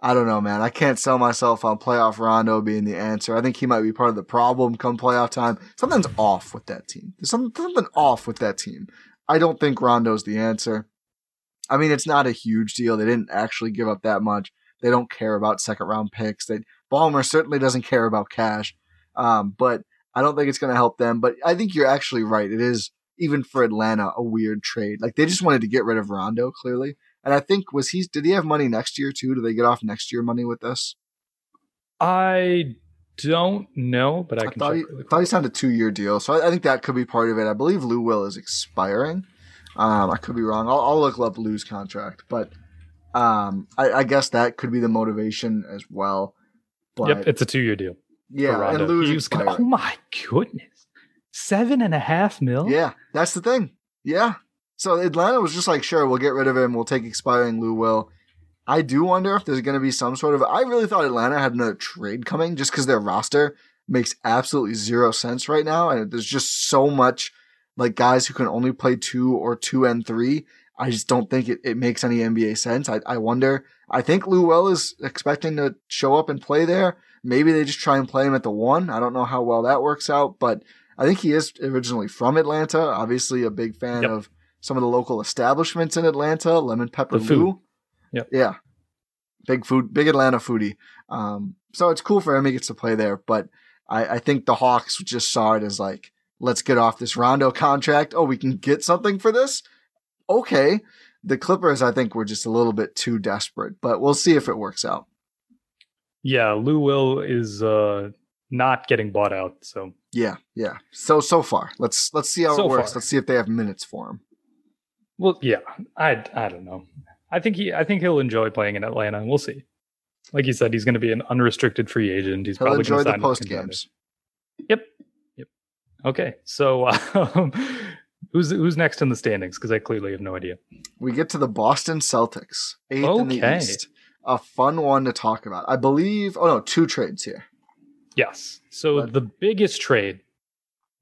Speaker 5: I don't know, man. I can't sell myself on playoff Rondo being the answer. I think he might be part of the problem come playoff time. Something's off with that team. There's something, off with that team. I don't think Rondo's the answer. I mean, it's not a huge deal. They didn't actually give up that much. They don't care about second round picks. They Ballmer certainly doesn't care about cash. Um, but I don't think it's going to help them, but I think you're actually right. It is even for Atlanta a weird trade. Like they just wanted to get rid of Rondo clearly. And I think was he did he have money next year too? Do they get off next year money with this?
Speaker 6: I don't know, but I,
Speaker 5: I
Speaker 6: can
Speaker 5: thought he,
Speaker 6: really
Speaker 5: thought he signed a two year deal, so I, I think that could be part of it. I believe Lou Will is expiring. Um, I could be wrong. I'll, I'll look up Lou's contract, but um, I, I guess that could be the motivation as well. But
Speaker 6: yep, it's a two year deal.
Speaker 5: yeah, and. Lou's
Speaker 6: gonna- oh my goodness. Seven and a half mil?
Speaker 5: Yeah, that's the thing. Yeah. So Atlanta was just like, sure, we'll get rid of him. We'll take expiring Lou Will. I do wonder if there's going to be some sort of. I really thought Atlanta had another trade coming just because their roster makes absolutely zero sense right now. And there's just so much like guys who can only play two or two and three. I just don't think it, it makes any NBA sense. I, I wonder. I think Lou Will is expecting to show up and play there. Maybe they just try and play him at the one. I don't know how well that works out, but I think he is originally from Atlanta. Obviously, a big fan
Speaker 6: Yep.
Speaker 5: of some of the local establishments in Atlanta. Lemon Pepper
Speaker 6: The food.
Speaker 5: Lou.
Speaker 6: Yep.
Speaker 5: Yeah. Big food, big Atlanta foodie. Um, so it's cool for him. He gets to play there, but I, I think the Hawks just saw it as like, let's get off this Rondo contract. Oh, we can get something for this. Okay. The Clippers, I think, were just a little bit too desperate, but we'll see if it works out.
Speaker 6: Yeah, Lou Will is uh not getting bought out, so
Speaker 5: Yeah, yeah. So so far, let's let's see how
Speaker 6: So
Speaker 5: it works.
Speaker 6: far.
Speaker 5: Let's see if they have minutes for him.
Speaker 6: well yeah. I I don't know. I think he I think he'll enjoy playing in Atlanta. We'll see. Like you said, he's gonna be an unrestricted free agent. He's
Speaker 5: He'll
Speaker 6: probably
Speaker 5: enjoy the post games.
Speaker 6: Yep. Yep. Okay. So um, who's who's next in the standings? Because I clearly have no idea.
Speaker 5: We get to the Boston Celtics, eighth in the
Speaker 6: Okay.
Speaker 5: East. A fun one to talk about. I believe. Oh no, two trades here.
Speaker 6: Yes. So
Speaker 5: But-
Speaker 6: the biggest trade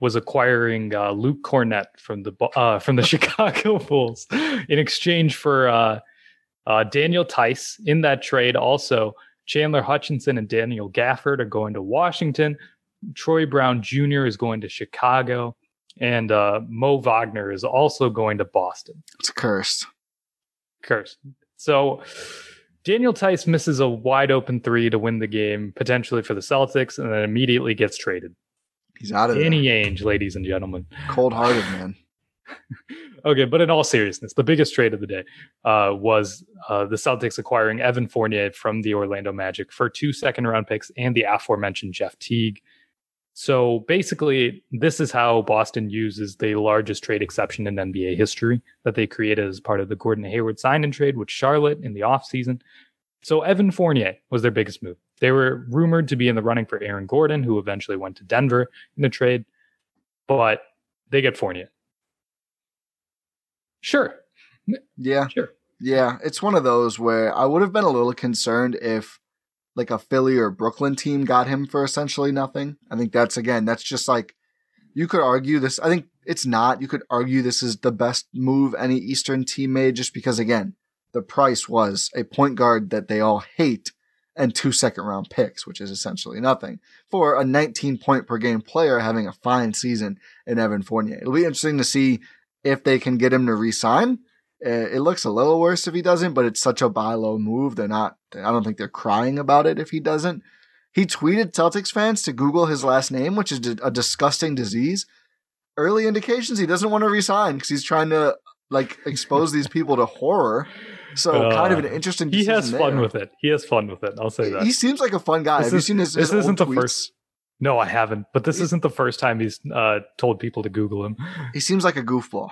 Speaker 6: was acquiring uh, Luke Kornet from the uh, from the Chicago Bulls in exchange for uh, uh, Daniel Theis. In that trade, also Chandler Hutchison and Daniel Gafford are going to Washington. Troy Brown Jr. is going to Chicago, and uh, Mo Wagner is also going to Boston.
Speaker 5: It's cursed.
Speaker 6: Cursed. So Daniel Theis misses a wide open three to win the game, potentially for the Celtics, and then immediately gets traded.
Speaker 5: He's out of there.
Speaker 6: Danny Ainge, ladies and gentlemen.
Speaker 5: Cold hearted man.
Speaker 6: Okay, but in all seriousness, the biggest trade of the day uh, was uh, the Celtics acquiring Evan Fournier from the Orlando Magic for two second round picks and the aforementioned Jeff Teague. So basically, this is how Boston uses the largest trade exception in NBA history that they created as part of the Gordon Hayward sign and trade with Charlotte in the offseason. So Evan Fournier was their biggest move. They were rumored to be in the running for Aaron Gordon, who eventually went to Denver in a trade, but they get Fournier. Sure,
Speaker 5: Yeah,
Speaker 6: sure.
Speaker 5: yeah. It's one of those where I would have been a little concerned if like a Philly or Brooklyn team got him for essentially nothing. I think that's again, that's just like you could argue this. I think it's not. You could argue this is the best move any Eastern team made just because again, the price was a point guard that they all hate and two second round picks, which is essentially nothing for a 19 point per game player having a fine season in Evan Fournier. It'll be interesting to see if they can get him to resign. Uh, It looks a little worse if he doesn't, but it's such a buy low move. They're not, I don't think they're crying about it if he doesn't. He tweeted Celtics fans to Google his last name, which is a disgusting disease. Early indications he doesn't want to resign because he's trying to like expose these people to horror. So kind of an
Speaker 6: Uh,
Speaker 5: interesting.
Speaker 6: He has fun
Speaker 5: there.
Speaker 6: with it. He has fun with it. I'll say that.
Speaker 5: He seems like a fun guy.
Speaker 6: This
Speaker 5: Have you
Speaker 6: is-
Speaker 5: seen his?
Speaker 6: this
Speaker 5: his
Speaker 6: isn't the
Speaker 5: tweets?
Speaker 6: first- no, I haven't. But this
Speaker 5: He-
Speaker 6: isn't the first time he's uh, told people to Google him.
Speaker 5: He seems like a goofball.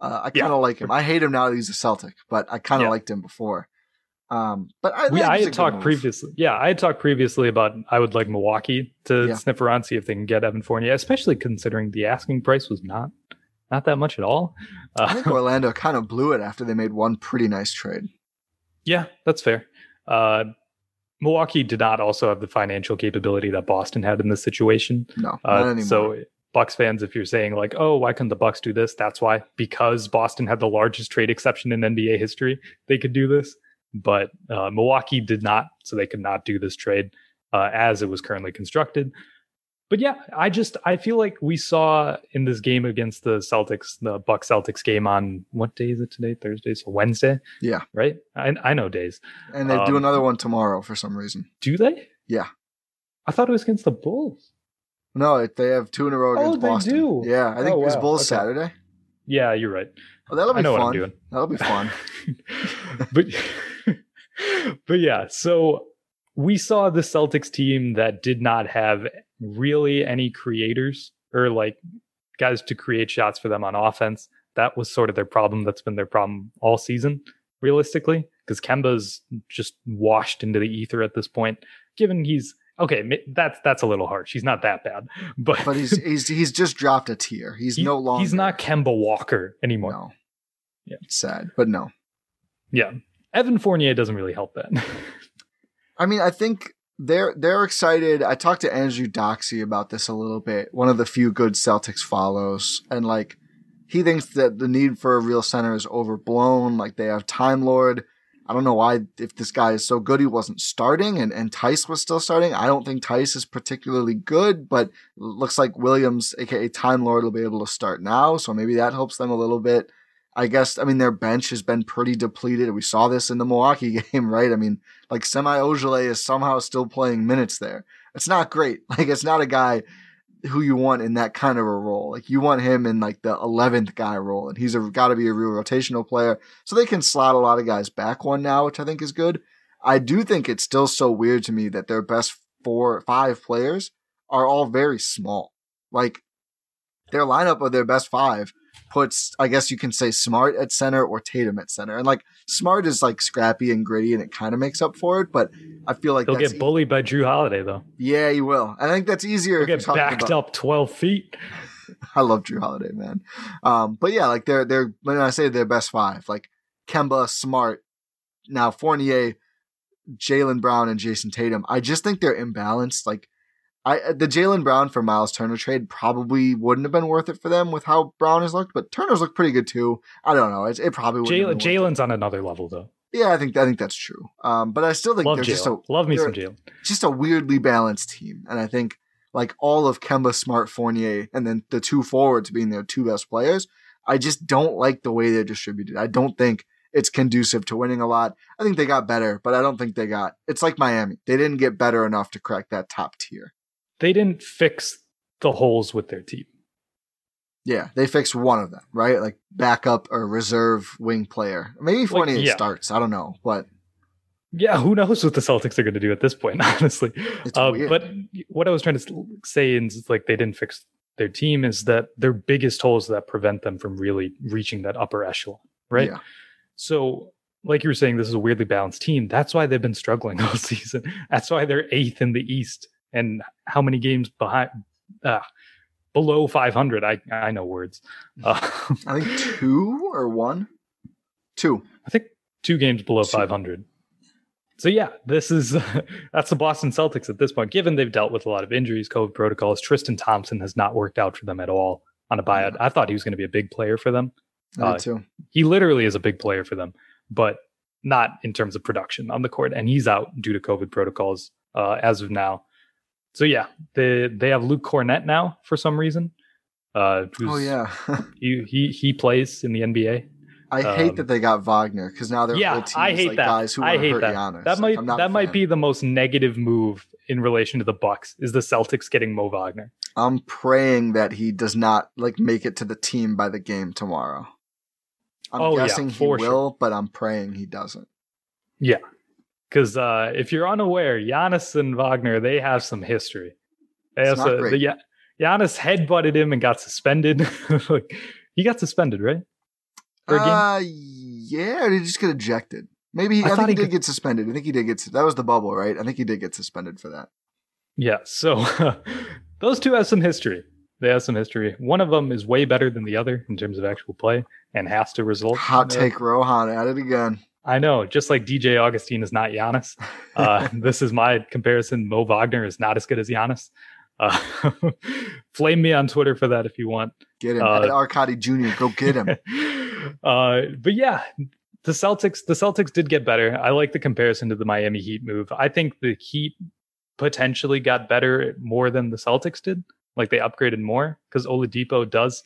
Speaker 5: Uh, I kind
Speaker 6: Yeah.
Speaker 5: of like him. I hate him now that he's a Celtic, but I kind of
Speaker 6: Yeah.
Speaker 5: liked him before. Um, but I,
Speaker 6: We, I had talked previously. Yeah, I had talked previously about I would like Milwaukee to
Speaker 5: Yeah.
Speaker 6: sniff around, see if they can get Evan Fournier, especially considering the asking price was not not that much at all.
Speaker 5: I
Speaker 6: Uh,
Speaker 5: think Orlando kind of blew it after they made one pretty nice trade.
Speaker 6: yeah, that's fair. Uh, Milwaukee did not also have the financial capability that Boston had in this situation.
Speaker 5: No, not
Speaker 6: Uh,
Speaker 5: anymore.
Speaker 6: so Bucks fans, if you're saying like, oh, why couldn't the Bucks do this? That's why because Boston had the largest trade exception in NBA history, they could do this. But uh, Milwaukee did not, so they could not do this trade uh, as it was currently constructed. But yeah, I just I feel like we saw in this game against the Celtics, the Bucks Celtics game on what day is it today? Thursday, so Wednesday.
Speaker 5: Yeah.
Speaker 6: right. I I know days.
Speaker 5: and they do
Speaker 6: um,
Speaker 5: another one tomorrow for some reason.
Speaker 6: Do they?
Speaker 5: Yeah.
Speaker 6: I thought it was against the Bulls.
Speaker 5: No, they have two in a row against
Speaker 6: Oh,
Speaker 5: against
Speaker 6: they
Speaker 5: Boston.
Speaker 6: do?
Speaker 5: Yeah, I think
Speaker 6: Oh,
Speaker 5: it's
Speaker 6: wow.
Speaker 5: Bulls
Speaker 6: Okay.
Speaker 5: Saturday.
Speaker 6: Yeah, you're right.
Speaker 5: Oh, that'll be
Speaker 6: I know
Speaker 5: fun.
Speaker 6: what I'm doing.
Speaker 5: That'll be fun.
Speaker 6: but but yeah, so we saw the Celtics team that did not have really any creators or like guys to create shots for them on offense. That was sort of their problem. That's been their problem all season, realistically, because Kemba's just washed into the ether at this point. Given he's okay, that's that's a little harsh. He's not that bad, but
Speaker 5: but he's he's he's just dropped a tier. He's
Speaker 6: he-
Speaker 5: no longer.
Speaker 6: he's not Kemba Walker anymore.
Speaker 5: No.
Speaker 6: Yeah.
Speaker 5: It's sad, but no.
Speaker 6: Yeah, Evan Fournier doesn't really help that.
Speaker 5: I mean, I think they're they're excited. I talked to Andrew Doxy about this a little bit. One of the few good Celtics follows, and like he thinks that the need for a real center is overblown. Like they have Time Lord. I don't know why if this guy is so good he wasn't starting and, and Theis was still starting. I don't think Theis is particularly good, but looks like Williams, aka Time Lord, will be able to start now. So maybe that helps them a little bit. I guess I mean their bench has been pretty depleted. We saw this in the Milwaukee game, right? I mean, like Semi Ojeleye is somehow still playing minutes there. It's not great. Like it's not a guy who you want in that kind of a role. Like you want him in like the eleventh guy role, and he's got to be a real rotational player. So they can slot a lot of guys back one now, which I think is good. I do think it's still so weird to me that their best four, five players are all very small. Like their lineup of their best five puts, I guess you can say Smart at center or Tatum at center. And like Smart is like scrappy and gritty and it kind of makes up for it, but I feel like
Speaker 6: He'll get bullied by Jrue Holiday though.
Speaker 5: yeah, you will. I think that's easier.
Speaker 6: He'll
Speaker 5: if you're
Speaker 6: get backed
Speaker 5: about-
Speaker 6: up twelve feet.
Speaker 5: I love Jrue Holiday, man. Um, but yeah, like they're they're when I say their best five, like Kemba, Smart, now Fournier, Jaylen Brown, and Jayson Tatum. I just think they're imbalanced. Like I the Jaylen Brown for Miles Turner trade probably wouldn't have been worth it for them with how Brown has looked, but Turner's looked pretty good too. I don't know. It, it probably wouldn't
Speaker 6: Jaylen
Speaker 5: have been worth it.
Speaker 6: Jaylen's on another level though.
Speaker 5: Yeah, I think I think that's true. Um, but I still think
Speaker 6: Love
Speaker 5: they're just a
Speaker 6: Love me some Jaylen.
Speaker 5: just a weirdly balanced team. And I think like all of Kemba, Smart, Fournier, and then the two forwards being their two best players, I just don't like the way they're distributed. I don't think it's conducive to winning a lot. I think they got better, but I don't think they got, it's like Miami. They didn't get better enough to crack that top tier.
Speaker 6: They didn't fix the holes with their team.
Speaker 5: Yeah, they fixed one of them, right? Like backup or reserve wing player. Maybe Fournier
Speaker 6: yeah.
Speaker 5: starts. I don't know, but
Speaker 6: Yeah, who knows what the Celtics are going to do at this point, honestly.
Speaker 5: It's
Speaker 6: Uh,
Speaker 5: weird.
Speaker 6: but what I was trying to say is like they didn't fix their team is that their biggest holes that prevent them from really reaching that upper echelon, right?
Speaker 5: Yeah.
Speaker 6: So, like you were saying, this is a weirdly balanced team. That's why they've been struggling all season. That's why they're eighth in the East, and how many games behind, uh, below 500? I I know words. Uh,
Speaker 5: I think two or one? Two.
Speaker 6: I think two games below
Speaker 5: Two.
Speaker 6: 500. So yeah, this is that's the Boston Celtics at this point. Given they've dealt with a lot of injuries, COVID protocols, Tristan Thompson has not worked out for them at all on a buyout. I thought he was going to be a big player for them. Uh,
Speaker 5: too.
Speaker 6: He literally is a big player for them, but not in terms of production on the court. And he's out due to COVID protocols uh, as of now. So yeah, they they have Luke Kornet now for some reason. Uh,
Speaker 5: Oh yeah.
Speaker 6: he he he plays in the NBA.
Speaker 5: I hate
Speaker 6: Um,
Speaker 5: that they got Wagner because now their
Speaker 6: yeah,
Speaker 5: whole team
Speaker 6: I hate
Speaker 5: like
Speaker 6: that.
Speaker 5: guys who
Speaker 6: I hate
Speaker 5: hurt
Speaker 6: that.
Speaker 5: Giannis.
Speaker 6: That might
Speaker 5: I'm
Speaker 6: that might be the most negative move in relation to the Bucks is the Celtics getting Mo Wagner.
Speaker 5: I'm praying that he does not like make it to the team by the game tomorrow. I'm
Speaker 6: Oh, yeah,
Speaker 5: guessing he will,
Speaker 6: sure.
Speaker 5: but I'm praying he doesn't.
Speaker 6: Yeah, because uh, if you're unaware, Giannis and Wagner they have some history. They
Speaker 5: It's
Speaker 6: have
Speaker 5: not
Speaker 6: some-
Speaker 5: great.
Speaker 6: the, yeah, Giannis headbutted him and got suspended. like, he got suspended, right? For?
Speaker 5: Uh, yeah, or did he just get ejected? Maybe he,
Speaker 6: I
Speaker 5: I, think he,
Speaker 6: he
Speaker 5: did get suspended. I think he did get that was the bubble, right? I think he did get suspended for that.
Speaker 6: Yeah, so those two have some history. They have some history. One of them is way better than the other in terms of actual play and has to result.
Speaker 5: Hot take, Rohan at it again.
Speaker 6: I know, just like DJ Augustin is not Giannis. Uh, this is my comparison. Mo Wagner is not as good as Giannis. Uh, flame me on Twitter for that if you want.
Speaker 5: Get him,
Speaker 6: uh,
Speaker 5: Arcadi Jr. Go get him.
Speaker 6: uh, but yeah, the Celtics. The Celtics did get better. I like the comparison to the Miami Heat move. I think the Heat potentially got better more than the Celtics did. Like they upgraded more because Oladipo does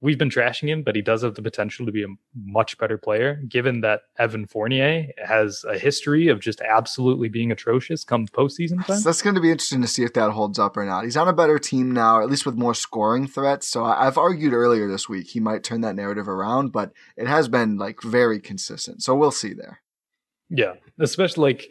Speaker 6: we've been trashing him, but he does have the potential to be a much better player, given that Evan Fournier has a history of just absolutely being atrocious come postseason time.
Speaker 5: So that's going to be interesting to see if that holds up or not. He's on a better team now, at least with more scoring threats. So I've argued earlier this week he might turn that narrative around, but it has been like very consistent. So we'll see there.
Speaker 6: Yeah, especially like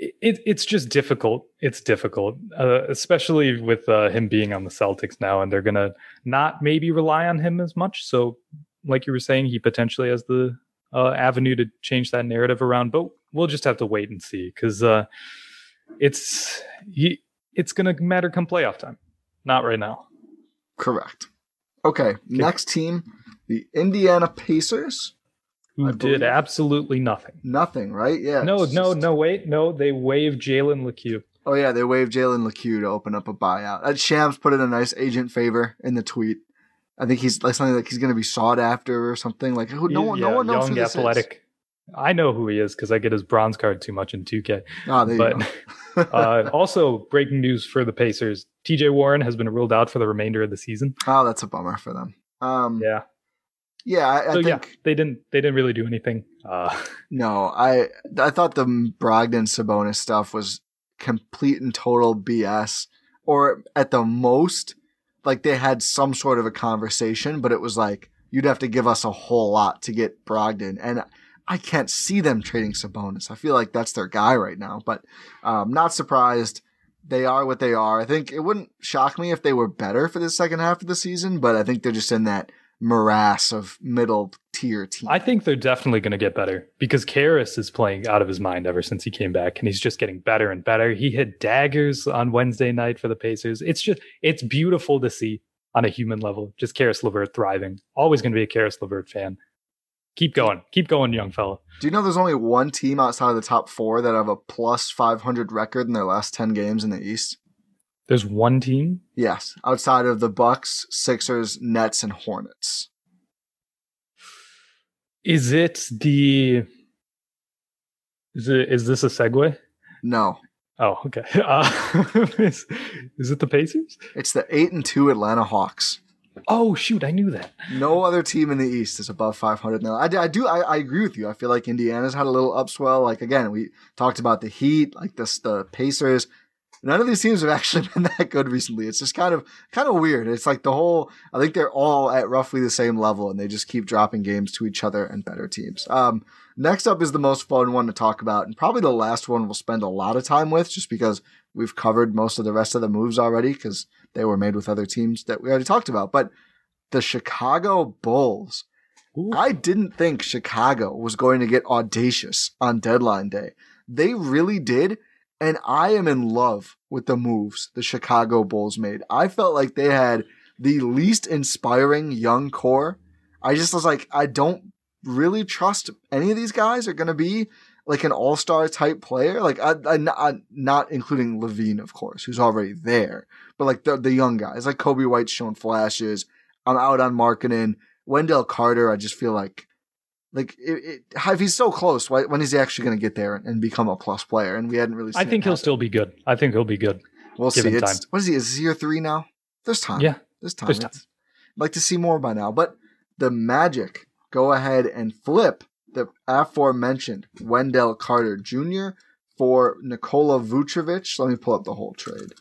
Speaker 6: it, it's just difficult. It's difficult, uh, especially with uh, him being on the Celtics now, and they're gonna not maybe rely on him as much. So, like you were saying, he potentially has the uh, avenue to change that narrative around. But we'll just have to wait and see because uh, it's he, it's gonna matter come playoff time, not right now.
Speaker 5: Correct. Okay, okay. next team, the Indiana Pacers
Speaker 6: who did absolutely nothing.
Speaker 5: Nothing, right? Yeah.
Speaker 6: No, no, just... no. Wait, no. They waived Jalen Lecque.
Speaker 5: Oh yeah, they waived Jalen Lecque to open up a buyout. Uh, Shams put in a nice agent favor in the tweet. I think he's like something like he's going to be sought after or something. Like who, no one, yeah, no one knows young, who athletic.
Speaker 6: Is. I know who he is because I get his bronze card too much in 2K. Oh, but uh, also, breaking news for the Pacers: T.J. Warren has been ruled out for the remainder of the season.
Speaker 5: Oh, that's a bummer for them. Um,
Speaker 6: yeah,
Speaker 5: yeah, I, I
Speaker 6: so,
Speaker 5: think
Speaker 6: yeah, they didn't they didn't really do anything. Uh,
Speaker 5: no, I I thought the Brogdon Sabonis stuff was complete and total BS, or at the most, like they had some sort of a conversation, but it was like you'd have to give us a whole lot to get Brogdon, and I can't see them trading Sabonis. I feel like that's their guy right now, but um, not surprised. They are what they are. I think it wouldn't shock me if they were better for the second half of the season, but I think they're just in that morass of middle tier team.
Speaker 6: I think they're definitely going to get better because Caris is playing out of his mind ever since he came back, and he's just getting better and better. He hit daggers on Wednesday night for the Pacers. It's just it's beautiful to see on a human level. Just Caris LeVert thriving. Always going to be a Caris LeVert fan. Keep going, keep going, young fella.
Speaker 5: Do you know there's only one team outside of the top four that have a plus 500 record in their last 10 games in the East?
Speaker 6: There's one team?
Speaker 5: Yes, outside of the Bucks, Sixers, Nets, and Hornets.
Speaker 6: Is it the Is it is this a segue?
Speaker 5: No.
Speaker 6: Oh, okay. Uh, is, is it the Pacers?
Speaker 5: It's the 8 and 2 Atlanta Hawks.
Speaker 6: Oh shoot, I knew that.
Speaker 5: No other team in the East is above 500 now. I, I do, I, I, agree with you. I feel like Indiana's had a little upswell. Like again, we talked about the Heat, like this, the Pacers none of these teams have actually been that good recently. It's just kind of kind of weird. It's like the whole I think they're all at roughly the same level and they just keep dropping games to each other and better teams. Um, next up is the most fun one to talk about and probably the last one we'll spend a lot of time with just because we've covered most of the rest of the moves already because they were made with other teams that we already talked about. But the Chicago Bulls. Ooh. I didn't think Chicago was going to get audacious on deadline day. They really did and I am in love with the moves the Chicago Bulls made. I felt like they had the least inspiring young core. I just was like, I don't really trust any of these guys are going to be like an all star type player. Like, I, I, I, not including LaVine, of course, who's already there, but like the, the young guys, like Coby White's showing flashes. I'm out on Markkanen. Wendell Carter, I just feel like like, it, it, if he's so close, why, when is he actually going to get there and become a plus player? And we hadn't really. I
Speaker 6: think he'll still be good. I think he'll be good.
Speaker 5: We'll see. It's, what is he? Is he year three now? There's time.
Speaker 6: Yeah,
Speaker 5: there's time. There's time. I'd like to see more by now, but the Magic go ahead and flip the aforementioned Wendell Carter Jr. for Nikola Vucevic. Let me pull up the whole trade.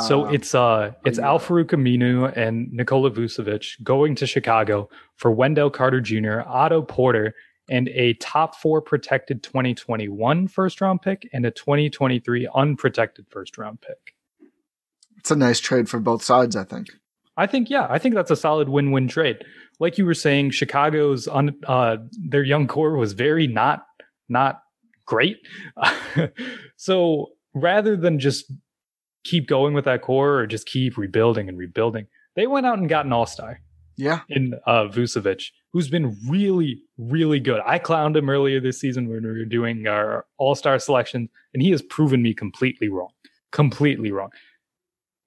Speaker 6: So um, it's uh it's yeah. Al-Farouq Aminu and Nikola Vucevic going to Chicago for Wendell Carter Jr., Otto Porter, and a top four protected 2021 first round pick and a 2023 unprotected first round pick.
Speaker 5: It's a nice trade for both sides, I think.
Speaker 6: I think yeah, I think that's a solid win-win trade. Like you were saying, Chicago's on uh, their young core was very not not great. so rather than just keep going with that core or just keep rebuilding and rebuilding. They went out and got an all star.
Speaker 5: Yeah.
Speaker 6: In uh, Vucevic, who's been really, really good. I clowned him earlier this season when we were doing our all star selection, and he has proven me completely wrong. Completely wrong.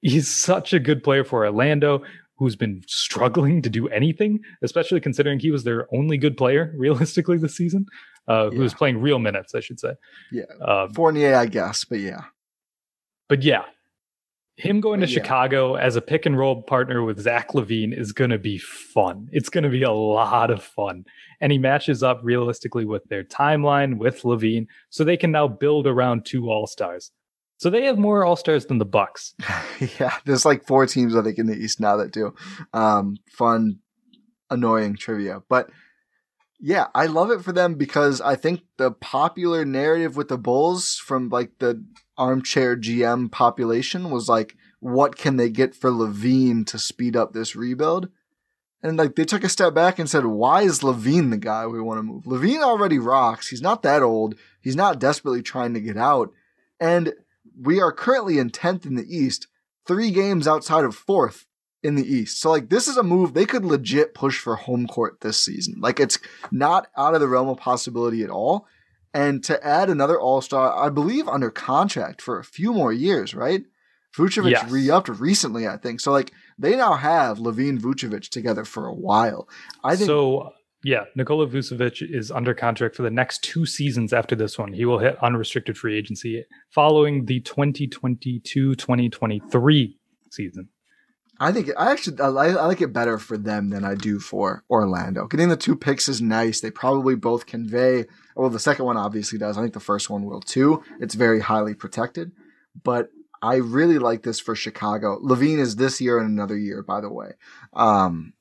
Speaker 6: He's such a good player for Orlando, who's been struggling to do anything, especially considering he was their only good player realistically this season, uh, yeah. who was playing real minutes, I should say.
Speaker 5: Yeah. Uh, Fournier, I guess, but yeah.
Speaker 6: But yeah, him going to
Speaker 5: Yeah.
Speaker 6: Chicago as a pick and roll partner with Zach LaVine is going to be fun. It's going to be a lot of fun. And he matches up realistically with their timeline with LaVine. So they can now build around two All Stars. So they have more All Stars than the Bucks.
Speaker 5: yeah, there's like four teams I think in the East now that do. Um, fun, annoying trivia, but yeah, I love it for them because I think the popular narrative with the Bulls from like the armchair GM population was like, what can they get for LaVine to speed up this rebuild? And like they took a step back and said, why is LaVine the guy we want to move? LaVine already rocks. He's not that old. He's not desperately trying to get out. And we are currently in 10th in the East, three games outside of fourth in the East. So like this is a move they could legit push for home court this season. Like it's not out of the realm of possibility at all. And to add another All Star, I believe under contract for a few more years, right? Vucevic
Speaker 6: Yes.
Speaker 5: re-upped recently, I think. So like they now have LaVine Vucevic together for a while. I think
Speaker 6: so. Yeah, Nikola Vucevic is under contract for the next two seasons after this one. He will hit unrestricted free agency following the 2022 2023 season.
Speaker 5: I think I actually I, I like it better for them than I do for Orlando. Getting the two picks is nice. They probably both convey. Well, the second one obviously does. I think the first one will too. It's very highly protected, but I really like this for Chicago. LaVine is this year and another year, by the way. Um,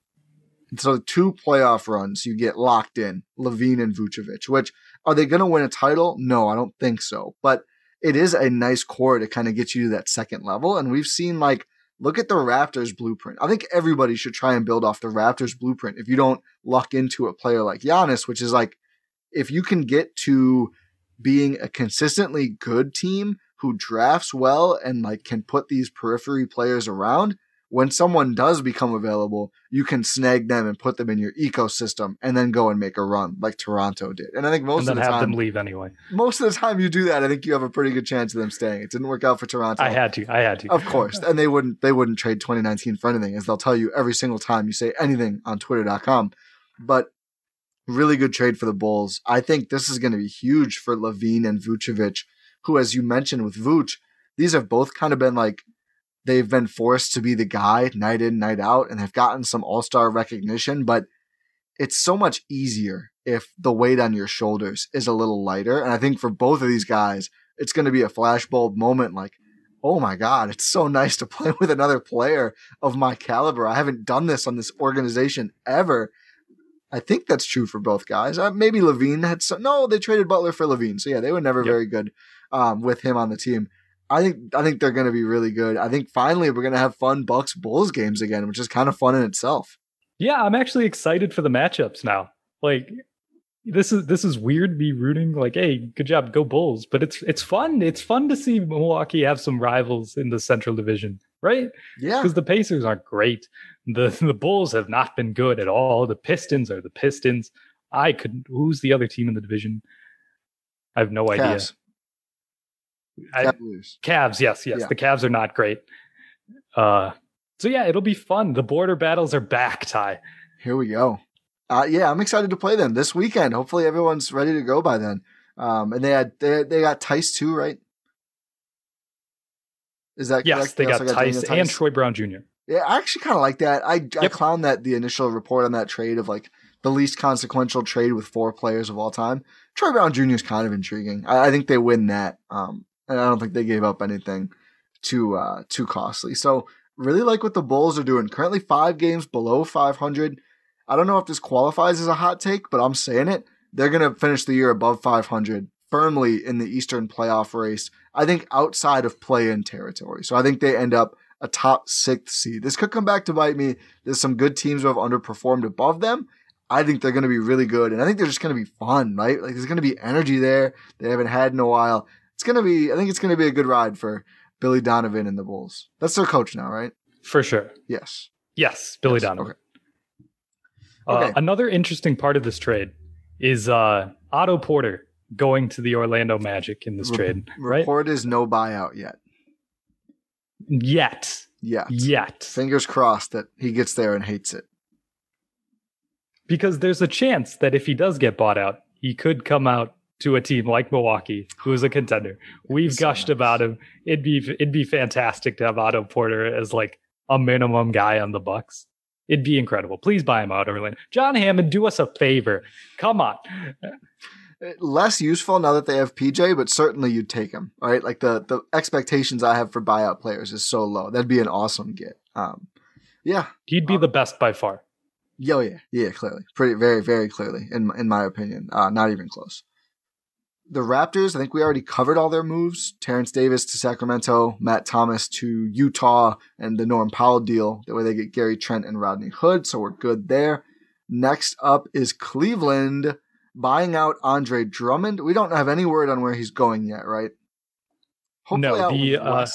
Speaker 5: so two playoff runs, you get locked in LaVine and Vucevic. Which are they going to win a title? No, I don't think so. But it is a nice core to kind of get you to that second level, and we've seen like look at the Raptors blueprint. I think everybody should try and build off the Raptors blueprint if you don't luck into a player like Giannis, which is like if you can get to being a consistently good team who drafts well and like can put these periphery players around, when someone does become available, you can snag them and put them in your ecosystem and then go and make a run like Toronto did. And I think most
Speaker 6: and then
Speaker 5: of the time,
Speaker 6: have
Speaker 5: time,
Speaker 6: them leave anyway.
Speaker 5: most of the time you do that, I think you have a pretty good chance of them staying. It didn't work out for Toronto.
Speaker 6: I had to. I had to.
Speaker 5: Of course. And they wouldn't they wouldn't trade 2019 for anything, as they'll tell you every single time you say anything on twitter.com. But really good trade for the Bulls. I think this is going to be huge for LaVine and Vucevic, who, as you mentioned with Vuce, these have both kind of been like they've been forced to be the guy night in, night out, and they've gotten some all-star recognition, but it's so much easier if the weight on your shoulders is a little lighter. And I think for both of these guys, it's going to be a flashbulb moment like, oh my God, it's so nice to play with another player of my caliber. I haven't done this on this organization ever. I think that's true for both guys. Uh, maybe LaVine had some. No, they traded Butler for LaVine, so yeah, they were never
Speaker 6: Yep.
Speaker 5: very good um, with him on the team. I think I think they're going to be really good. I think finally we're going to have fun Bucks Bulls games again, which is kind of fun in itself.
Speaker 6: Yeah, I'm actually excited for the matchups now. Like this is this is weird me rooting like, hey, good job, go Bulls. But it's it's fun. It's fun to see Milwaukee have some rivals in the Central Division, right?
Speaker 5: Yeah,
Speaker 6: Because the Pacers aren't great. The the Bulls have not been good at all. The Pistons are the Pistons. I could who's the other team in the division? I have no idea.
Speaker 5: Cavs.
Speaker 6: I, Cavs, yes, yes.
Speaker 5: Yeah.
Speaker 6: The Cavs are not great. Uh so yeah, it'll be fun. The border battles are back, Ti.
Speaker 5: Here we go. Uh, yeah, I'm excited to play them this weekend. Hopefully, everyone's ready to go by then. Um, and they had they, they got Theis too, right? Is that
Speaker 6: Yes,
Speaker 5: correct?
Speaker 6: they got
Speaker 5: also
Speaker 6: Theis
Speaker 5: Daniel
Speaker 6: and Troy Brown Jr.
Speaker 5: Yeah, I actually kind of like that. I I clown that the initial report on that trade of like the least consequential trade with four players of all time. Troy Brown Jr. is kind of intriguing. I, I think they win that. Um, and I don't think they gave up anything too uh too costly. So really like what the Bulls are doing. Currently five games below 500. I don't know if this qualifies as a hot take, but I'm saying it. They're gonna finish the year above 500 firmly in the Eastern playoff race. I think outside of play-in territory. So I think they end up a top sixth seed. This could come back to bite me. There's some good teams who have underperformed above them. I think they're going to be really good, and I think they're just going to be fun, right? Like there's going to be energy there they haven't had in a while. It's going to be. I think it's going to be a good ride for Billy Donovan and the Bulls. That's their coach now, right?
Speaker 6: For sure.
Speaker 5: Yes.
Speaker 6: Yes, Billy
Speaker 5: Yes,
Speaker 6: Donovan.
Speaker 5: okay.
Speaker 6: Uh,
Speaker 5: Okay.
Speaker 6: another interesting part of this trade is uh, Otto Porter going to the Orlando Magic in this
Speaker 5: Re-
Speaker 6: trade, right?
Speaker 5: Report is no buyout yet.
Speaker 6: Yet,
Speaker 5: Yet.
Speaker 6: yet,
Speaker 5: Fingers crossed that he gets there and hates it.
Speaker 6: because there's a chance that if he does get bought out, he could come out to a team like Milwaukee, who is a contender. We've
Speaker 5: so
Speaker 6: gushed
Speaker 5: nice.
Speaker 6: about him. It'd be it'd be fantastic to have Otto Porter as like a minimum guy on the Bucks. It'd be incredible. Please buy him out, Orlando. John Hammond, do us a favor. Come on.
Speaker 5: Less useful now that they have PJ, but certainly you'd take him. All right, like the the expectations I have for buyout players is so low. That'd be an awesome get. Um, yeah,
Speaker 6: He'd be the best by far.
Speaker 5: yo, yeah, yeah, clearly, pretty, very, very clearly, in in my opinion, uh, not even close. The Raptors, I think we already covered all their moves. Terrence Davis to Sacramento, Matt Thomas to Utah, and the Norm Powell deal. That way they get Gary Trent and Rodney Hood, so we're good there. Next up is Cleveland buying out Andre Drummond. We don't have any word on where he's going yet, right?
Speaker 6: No, the, uh,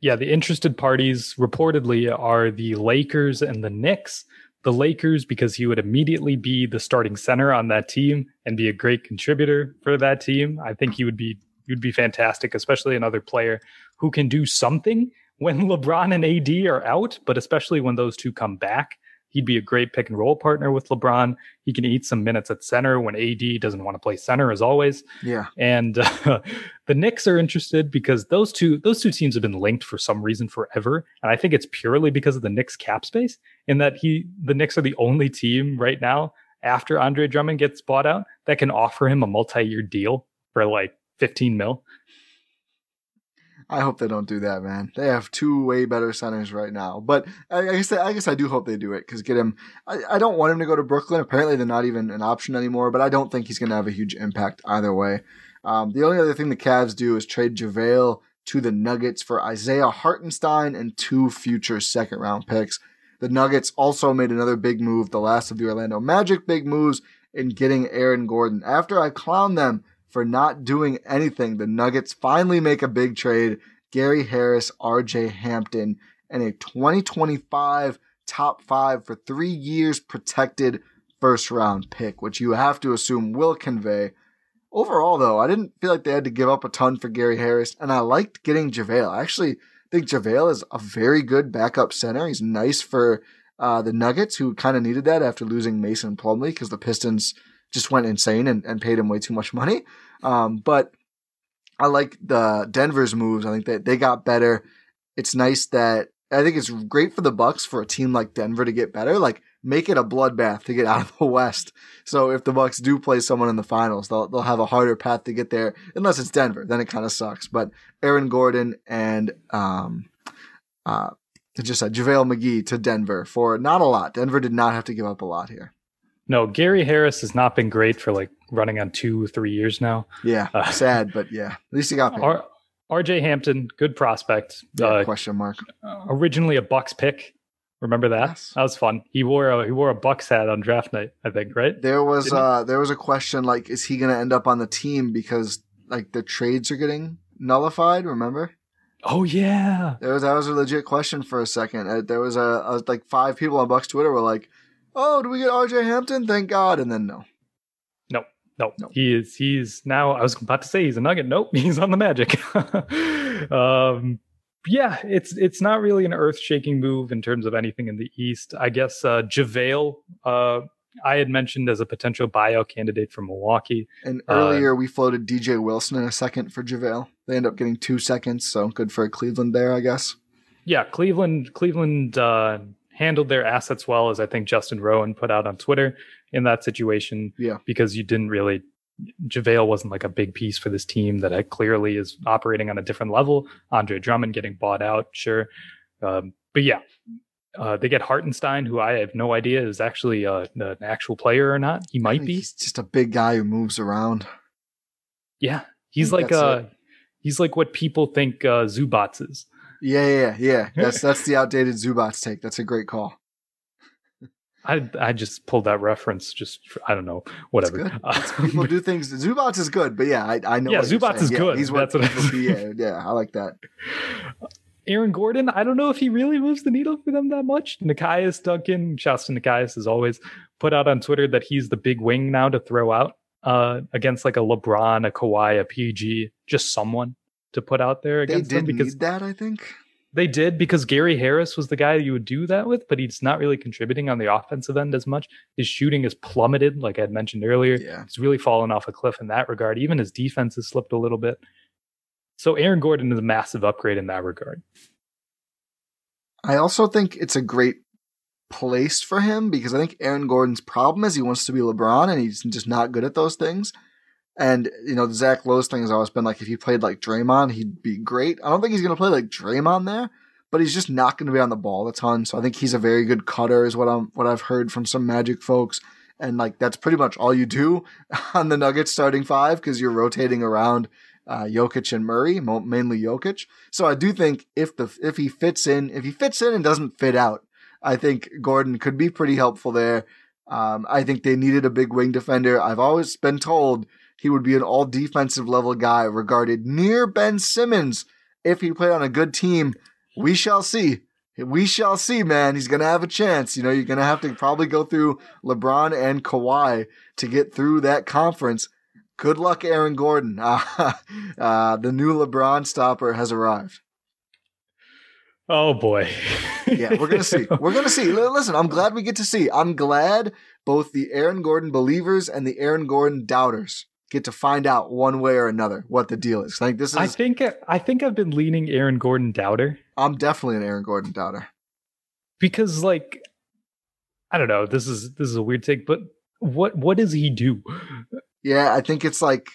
Speaker 6: Yeah, the interested parties reportedly are the Lakers and the Knicks. The Lakers, because he would immediately be the starting center on that team and be a great contributor for that team. I think he would be he would be fantastic, especially another player who can do something when LeBron and AD are out, but especially when those two come back. He'd be a great pick and roll partner with LeBron. He can eat some minutes at center when AD doesn't want to play center, as always.
Speaker 5: yeah,
Speaker 6: And uh, the Knicks are interested because those two those two teams have been linked for some reason forever, and I think it's purely because of the Knicks cap space. In that he the Knicks are the only team right now after Andre Drummond gets bought out that can offer him a multi year deal for like fifteen mil.
Speaker 5: I hope they don't do that, man. They have two way better centers right now, but I, I guess I guess I do hope they do it because get him. I, I don't want him to go to Brooklyn. Apparently, they're not even an option anymore. But I don't think he's going to have a huge impact either way. Um, the only other thing the Cavs do is trade JaVale to the Nuggets for Isaiah Hartenstein and two future second round picks. The Nuggets also made another big move, the last of the Orlando Magic big moves in getting Aaron Gordon. After I clown them for not doing anything, the Nuggets finally make a big trade. Gary Harris, RJ Hampton, and a 2025 top five for three years protected first round pick, which you have to assume will convey. Overall, though, I didn't feel like they had to give up a ton for Gary Harris, and I liked getting JaVale. I actually think JaVale is a very good backup center. He's nice for uh, the Nuggets, who kind of needed that after losing Mason Plumlee because the Pistons just went insane and, and paid him way too much money. Um, but I like the Denver's moves. I think that they got better. It's nice that I think it's great for the Bucks for a team like Denver to get better. Like make it a bloodbath to get out of the West. So if the Bucks do play someone in the finals, they'll they'll have a harder path to get there. Unless it's Denver, then it kind of sucks. But Aaron Gordon and um uh just a JaVale McGee to Denver for not a lot. Denver did not have to give up a lot here.
Speaker 6: No, Gary Harris has not been great for like running on two three years now.
Speaker 5: Yeah,
Speaker 6: Uh,
Speaker 5: sad, but yeah, at least he got paid.
Speaker 6: R- RJ Hampton, good prospect.
Speaker 5: Yeah,
Speaker 6: Uh,
Speaker 5: question mark.
Speaker 6: originally a Bucks pick. Remember that?
Speaker 5: Yes.
Speaker 6: That was fun. He wore a he wore a Bucks hat on draft night, I think, right?
Speaker 5: There was
Speaker 6: Didn't he?
Speaker 5: uh there was a question like, is he going to end up on the team because like the trades are getting nullified? Remember?
Speaker 6: Oh yeah.
Speaker 5: There was that was a legit question for a second. Uh, there was a, a like five people on Bucks Twitter were like, "Oh, do we get RJ Hampton? Thank God!" And then no.
Speaker 6: No, no,
Speaker 5: No.
Speaker 6: He is he's now I was about to say he's a nugget. Nope, he's on the magic. um yeah, it's it's not really an earth shaking move in terms of anything in the East. I guess uh JaVale, uh I had mentioned as a potential buyout candidate for Milwaukee.
Speaker 5: And
Speaker 6: Uh,
Speaker 5: earlier we floated DJ Wilson in a second for JaVale. They end up getting two seconds, so good for Cleveland there, I guess.
Speaker 6: Yeah, Cleveland Cleveland uh handled their assets well as I think Justin Rowan put out on Twitter in that situation.
Speaker 5: Yeah.
Speaker 6: Because you didn't really JaVale wasn't like a big piece for this team that clearly is operating on a different level. Andre Drummond getting bought out, sure. Um, but yeah, uh, they get Hartenstein, who I have no idea is actually uh, an actual player or not. He might be.
Speaker 5: He's just a big guy who moves around.
Speaker 6: Yeah, he's like
Speaker 5: that's
Speaker 6: uh, he's like what people think uh, Zubac is.
Speaker 5: Yeah, yeah, yeah. That's that's the outdated Zubac take. That's a great call.
Speaker 6: I I just pulled that reference. Just for, I don't know, whatever.
Speaker 5: good. People do things. Zubac is good, but yeah, I, I know.
Speaker 6: Yeah,
Speaker 5: Zubac
Speaker 6: is
Speaker 5: Yeah,
Speaker 6: good.
Speaker 5: He's what
Speaker 6: That's what I-
Speaker 5: yeah, yeah, I like that.
Speaker 6: Aaron Gordon, I don't know if he really moves the needle for them that much. Nekias Duncan, shouts to Nikias as always, put out on Twitter that he's the big wing now to throw out uh, against like a LeBron, a Kawhi, a PG, just someone to put out there
Speaker 5: They
Speaker 6: against them
Speaker 5: did
Speaker 6: because
Speaker 5: need that, I think.
Speaker 6: They did because Gary Harris was the guy you would do that with, but he's not really contributing on the offensive end as much. His shooting has plummeted, like I had mentioned earlier.
Speaker 5: Yeah.
Speaker 6: He's really fallen off a cliff in that regard. Even his defense has slipped a little bit. So Aaron Gordon is a massive upgrade in that regard.
Speaker 5: I also think it's a great place for him because I think Aaron Gordon's problem is he wants to be LeBron and he's just not good at those things. And, you know, Zach Lowe's thing has always been like if he played like Draymond, he'd be great. I don't think he's to play like Draymond there, but he's just not to be on the ball a ton. So I think he's a very good cutter, is what I'm, what I've heard from some Magic folks. And like that's pretty much all you do on the Nuggets starting five because you're rotating around uh, Jokic and Murray, mainly Jokic. So I do think if the if he fits in, if he fits in and doesn't fit out, I think Gordon could be pretty helpful there. Um, I think they needed a big wing defender. I've always been told he would be an all defensive level guy, regarded near Ben Simmons if he played on a good team. We shall see. We shall see, man. He's going to have a chance. You know, you're going to have to probably go through LeBron and Kawhi to get through that conference. Good luck, Aaron Gordon. Uh, uh, the new LeBron stopper has arrived.
Speaker 6: Oh boy.
Speaker 5: yeah, we're gonna see. We're gonna see. Listen, I'm glad we get to see. I'm glad both the Aaron Gordon believers and the Aaron Gordon doubters get to find out one way or another what the deal is. Like this is.
Speaker 6: I think I think I've been leaning Aaron Gordon doubter.
Speaker 5: I'm definitely an Aaron Gordon doubter
Speaker 6: because, like, I don't know. This is this is a weird take, but what what does he do?
Speaker 5: Yeah, I think it's like.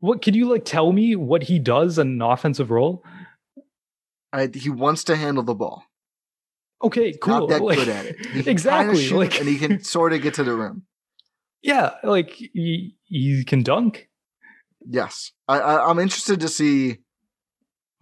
Speaker 6: What can you like tell me what he does in an offensive role?
Speaker 5: I, he wants to handle the ball.
Speaker 6: Okay, cool.
Speaker 5: Not that
Speaker 6: like,
Speaker 5: good at it.
Speaker 6: exactly. Like,
Speaker 5: and he can sort of get to the rim.
Speaker 6: Yeah, like he, he can dunk.
Speaker 5: Yes, I, I, I'm interested to see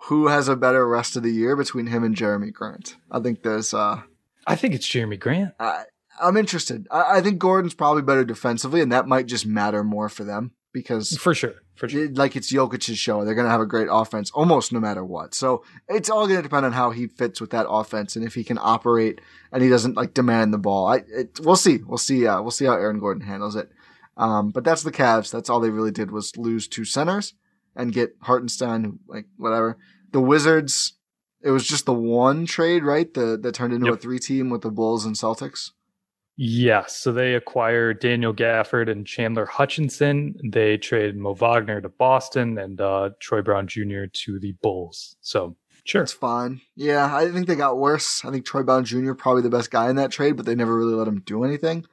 Speaker 5: who has a better rest of the year between him and Jerami Grant. I think there's. uh
Speaker 6: I think it's Jerami Grant.
Speaker 5: I, I'm interested. I, I think Gordon's probably better defensively, and that might just matter more for them because
Speaker 6: for sure, for sure,
Speaker 5: like it's Jokic's show. They're going to have a great offense almost no matter what. So it's all going to depend on how he fits with that offense and if he can operate and he doesn't like demand the ball. I it, we'll see. We'll see. Uh, we'll see how Aaron Gordon handles it. Um, but that's the Cavs. That's all they really did was lose two centers and get Hartenstein, like whatever. The Wizards. It was just the one trade, right? The that turned into yep. a three team with the Bulls and Celtics.
Speaker 6: Yes. So they acquired Daniel Gafford and Chandler Hutchison. They traded Mo Wagner to Boston and uh, Troy Brown Jr. to the Bulls. So sure.
Speaker 5: It's fine. Yeah, I think they got worse. I think Troy Brown Jr. probably the best guy in that trade, but they never really let him do anything.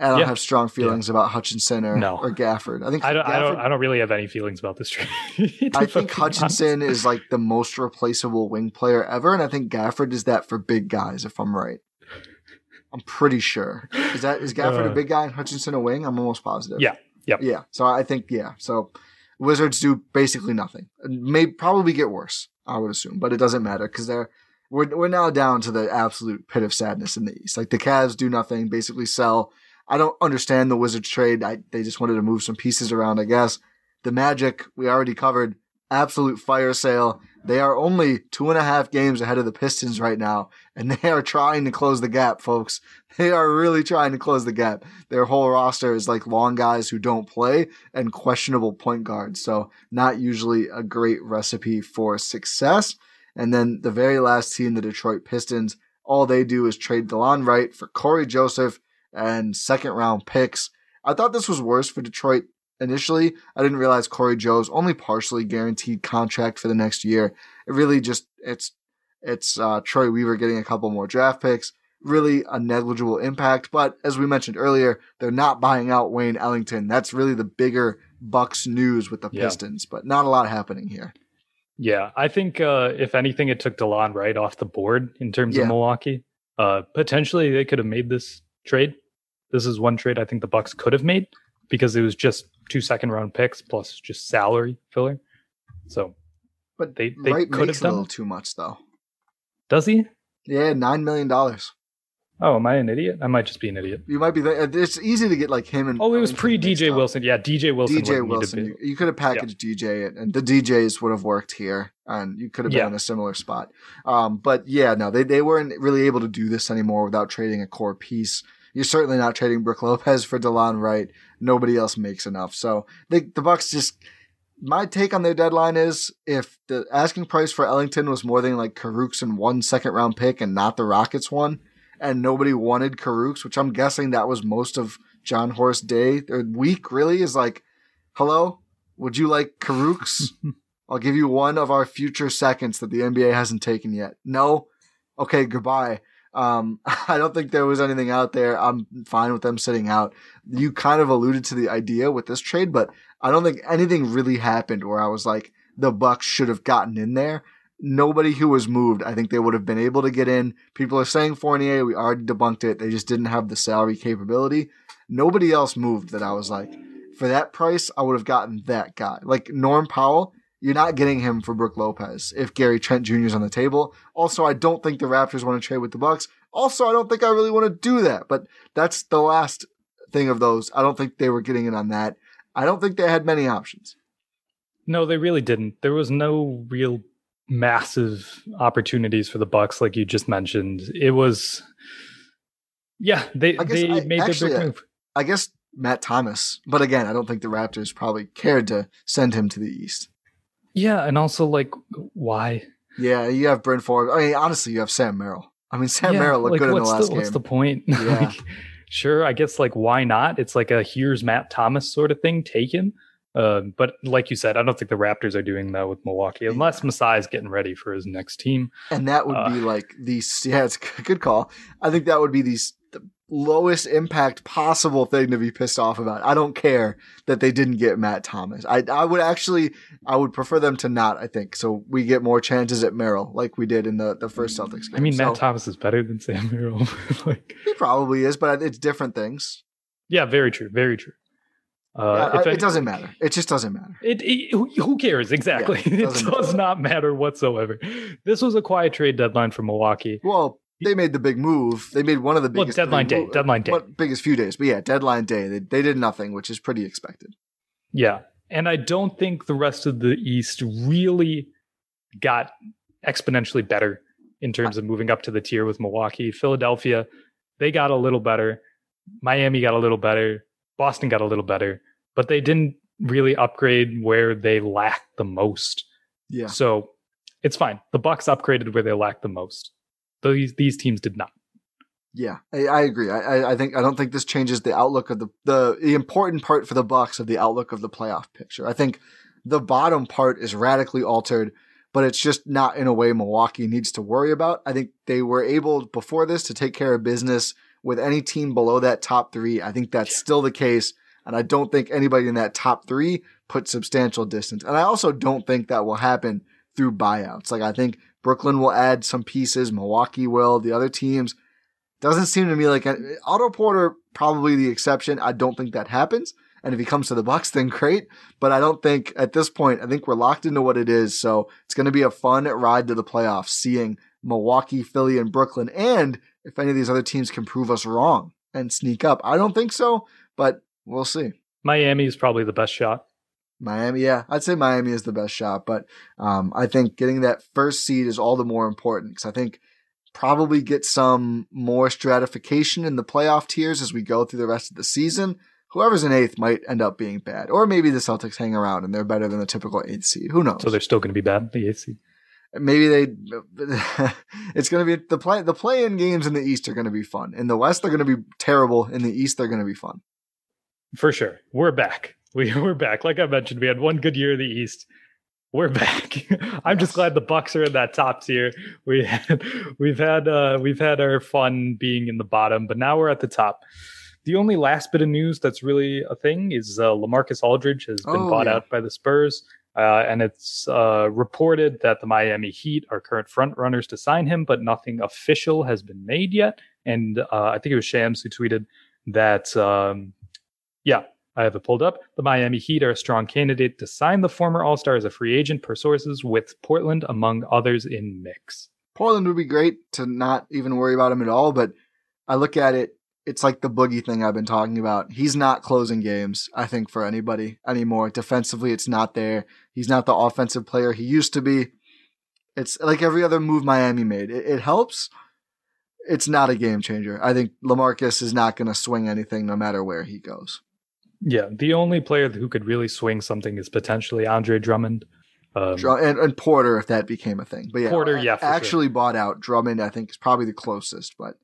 Speaker 5: I don't yeah. have strong feelings yeah. about Hutchison or,
Speaker 6: no.
Speaker 5: or Gafford. I think
Speaker 6: I don't,
Speaker 5: Gafford,
Speaker 6: I don't. I don't really have any feelings about this trade.
Speaker 5: I think Hutchison is like the most replaceable wing player ever, and I think Gafford is that for big guys. If I'm right, I'm pretty sure. Is that is Gafford uh, a big guy and Hutchison a wing? I'm almost positive.
Speaker 6: Yeah. Yep.
Speaker 5: Yeah. So I think yeah. So Wizards do basically nothing. It May probably get worse. I would assume, but it doesn't matter because they're we're we're now down to the absolute pit of sadness in the East. Like the Cavs do nothing, basically sell. I don't understand the Wizards trade. I, they just wanted to move some pieces around, I guess. The Magic we already covered. Absolute fire sale. They are only two and a half games ahead of the Pistons right now, and they are trying to close the gap, folks. They are really trying to close the gap. Their whole roster is like long guys who don't play and questionable point guards, so not usually a great recipe for success. And then the very last team, the Detroit Pistons, all they do is trade Delon Wright for Cory Joseph and second round picks. I thought this was worse for Detroit initially. I didn't realize Corey Joe's only partially guaranteed contract for the next year. It really just it's it's uh, Troy Weaver getting a couple more draft picks. Really a negligible impact, but as we mentioned earlier, they're not buying out Wayne Ellington. That's really the bigger Bucks news with the yeah. Pistons, but not a lot happening here.
Speaker 6: Yeah, I think uh, if anything, it took Delon Wright off the board in terms yeah. of Milwaukee. Uh, potentially, they could have made this trade. This is one trade I think the Bucks could have made because it was just two second round picks plus just salary filler. So,
Speaker 5: but they they Wright could have done a little too much though.
Speaker 6: Does he?
Speaker 5: Yeah, nine million dollars.
Speaker 6: Oh, am I an idiot? I might just be an idiot.
Speaker 5: You might be. The, it's easy to get like him and.
Speaker 6: Oh, it was pre DJ Wilson. Yeah, DJ Wilson.
Speaker 5: DJ Wilson. You, you, could have packaged yeah. DJ, and the DJs would have worked here, and you could have been yeah. in a similar spot. Um, but yeah, no, they they weren't really able to do this anymore without trading a core piece. You're certainly not trading Brook Lopez for Delon Wright. Nobody else makes enough. So they, the Bucks just my take on their deadline is if the asking price for Ellington was more than like Kurucs and one second round pick and not the Rockets one, and nobody wanted Kurucs, which I'm guessing that was most of Jon Horst day or week really is like, hello, would you like Kurucs? I'll give you one of our future seconds that the NBA hasn't taken yet. No? Okay, goodbye. Um, I don't think there was anything out there. I'm fine with them sitting out. You kind of alluded to the idea with this trade, but I don't think anything really happened where I was like, the Bucks should have gotten in there. Nobody who was moved, I think they would have been able to get in. People are saying Fournier, we already debunked it. They just didn't have the salary capability. Nobody else moved that I was like, for that price, I would have gotten that guy. Like Norm Powell, you're not getting him for Brook Lopez if Gary Trent Jr. is on the table. Also, I don't think the Raptors want to trade with the Bucks. Also, I don't think I really want to do that. But that's the last thing of those. I don't think they were getting in on that. I don't think they had many options.
Speaker 6: No, they really didn't. There was no real massive opportunities for the Bucks, like you just mentioned. It was, yeah, they they
Speaker 5: I,
Speaker 6: made
Speaker 5: actually,
Speaker 6: their big move.
Speaker 5: I guess Matt Thomas, but again, I don't think the Raptors probably cared to send him to the East.
Speaker 6: Yeah, and also like why?
Speaker 5: Yeah, you have Bryn Forbes. I mean, honestly, you have Sam Merrill. I mean, Sam
Speaker 6: yeah,
Speaker 5: Merrill looked
Speaker 6: like,
Speaker 5: good in the last
Speaker 6: the,
Speaker 5: game.
Speaker 6: What's the point?
Speaker 5: Yeah.
Speaker 6: like, sure, I guess like why not? It's like a here's Matt Thomas sort of thing. Take him. Uh, but like you said, I don't think the Raptors are doing that with Milwaukee unless Masai is getting ready for his next team.
Speaker 5: And that would
Speaker 6: Uh,
Speaker 5: be like the yeah, it's a good call. I think that would be the, the lowest impact possible thing to be pissed off about. I don't care that they didn't get Matt Thomas. I I would actually I would prefer them to not. I think so. We get more chances at Merrill like we did in the the first Celtics game.
Speaker 6: I mean,
Speaker 5: So,
Speaker 6: Matt Thomas is better than Sam Merrill. like,
Speaker 5: he probably is, but it's different things.
Speaker 6: yeah, very true, very true. Uh,
Speaker 5: Yeah, I- it doesn't matter. It just doesn't matter.
Speaker 6: It, it- who- cares exactly?
Speaker 5: Yeah, it
Speaker 6: it does not matter whatsoever. This was a quiet trade deadline for Milwaukee.
Speaker 5: Well, they made the big move. They made one of the
Speaker 6: Well,
Speaker 5: biggest
Speaker 6: deadline day,
Speaker 5: mo-
Speaker 6: deadline day.
Speaker 5: biggest few days. But yeah, deadline day. They they did nothing, which is pretty expected.
Speaker 6: Yeah, and I don't think the rest of the East really got exponentially better in terms of moving up to the tier with Milwaukee. Philadelphia, they got a little better. Miami got a little better. Boston got a little better, but they didn't really upgrade where they lacked the most.
Speaker 5: Yeah.
Speaker 6: So it's fine. The Bucks upgraded where they lacked the most. These these teams did not.
Speaker 5: Yeah, I, I agree. I, I- think I don't think this changes the outlook of the, the the important part for the Bucks of the outlook of the playoff picture. I think the bottom part is radically altered, but it's just not in a way Milwaukee needs to worry about. I think they were able before this to take care of business with any team below that top three. I think that's still the case, and I don't think anybody in that top three put substantial distance. And I also don't think that will happen through buyouts. Like I think Brooklyn will add some pieces, Milwaukee will, the other teams. Doesn't seem to me like Otto Porter probably the exception. I don't think that happens. And if he comes to the Bucks, then great. But I don't think at this point, I think we're locked into what it is. So it's going to be a fun ride to the playoffs, seeing Milwaukee, Philly, and Brooklyn. And if any of these other teams can prove us wrong and sneak up, I don't think so, but we'll see.
Speaker 6: Miami is probably the best shot.
Speaker 5: Miami, yeah, I'd say Miami is the best shot, but um, I think getting that first seed is all the more important because I think probably get some more stratification in the playoff tiers as we go through the rest of the season. Whoever's in eighth might end up being bad, or maybe the Celtics hang around and they're better than the typical eighth seed. Who knows?
Speaker 6: So they're still going to be bad. The eighth seed.
Speaker 5: maybe they. it's going to be the play. The play-in games in the East are going to be fun. In the West, they're going to be terrible. In the East, they're going to be fun.
Speaker 6: For sure. We're back. We, we're back. Like I mentioned, we had one good year in the East. We're back. I'm just glad the Bucks are in that top tier. We had, we've had uh, we've had our fun being in the bottom, but now we're at the top. The only last bit of news that's really a thing is uh, LaMarcus Aldridge has been
Speaker 5: Oh,
Speaker 6: bought
Speaker 5: yeah.
Speaker 6: out by the Spurs, uh, and it's uh, reported that the Miami Heat are current front runners to sign him, but nothing official has been made yet. And uh, I think it was Shams who tweeted that, um, yeah, I have it pulled up. The Miami Heat are a strong candidate to sign the former All Star as a free agent per sources, with Portland among others in mix.
Speaker 5: Portland would be great to not even worry about him at all, but I look at it, it's like the boogie thing I've been talking about. He's not closing games, I think, for anybody anymore. Defensively, it's not there. He's not the offensive player he used to be. It's like every other move Miami made. It, it helps. It's not a game changer. I think LaMarcus is not going to swing anything no matter where he goes.
Speaker 6: Yeah, the only player who could really swing something is potentially Andre Drummond. Um,
Speaker 5: and, and Porter, if that became a thing. But yeah,
Speaker 6: Porter, yeah, for sure.
Speaker 5: actually bought out Drummond. I think is probably the closest, but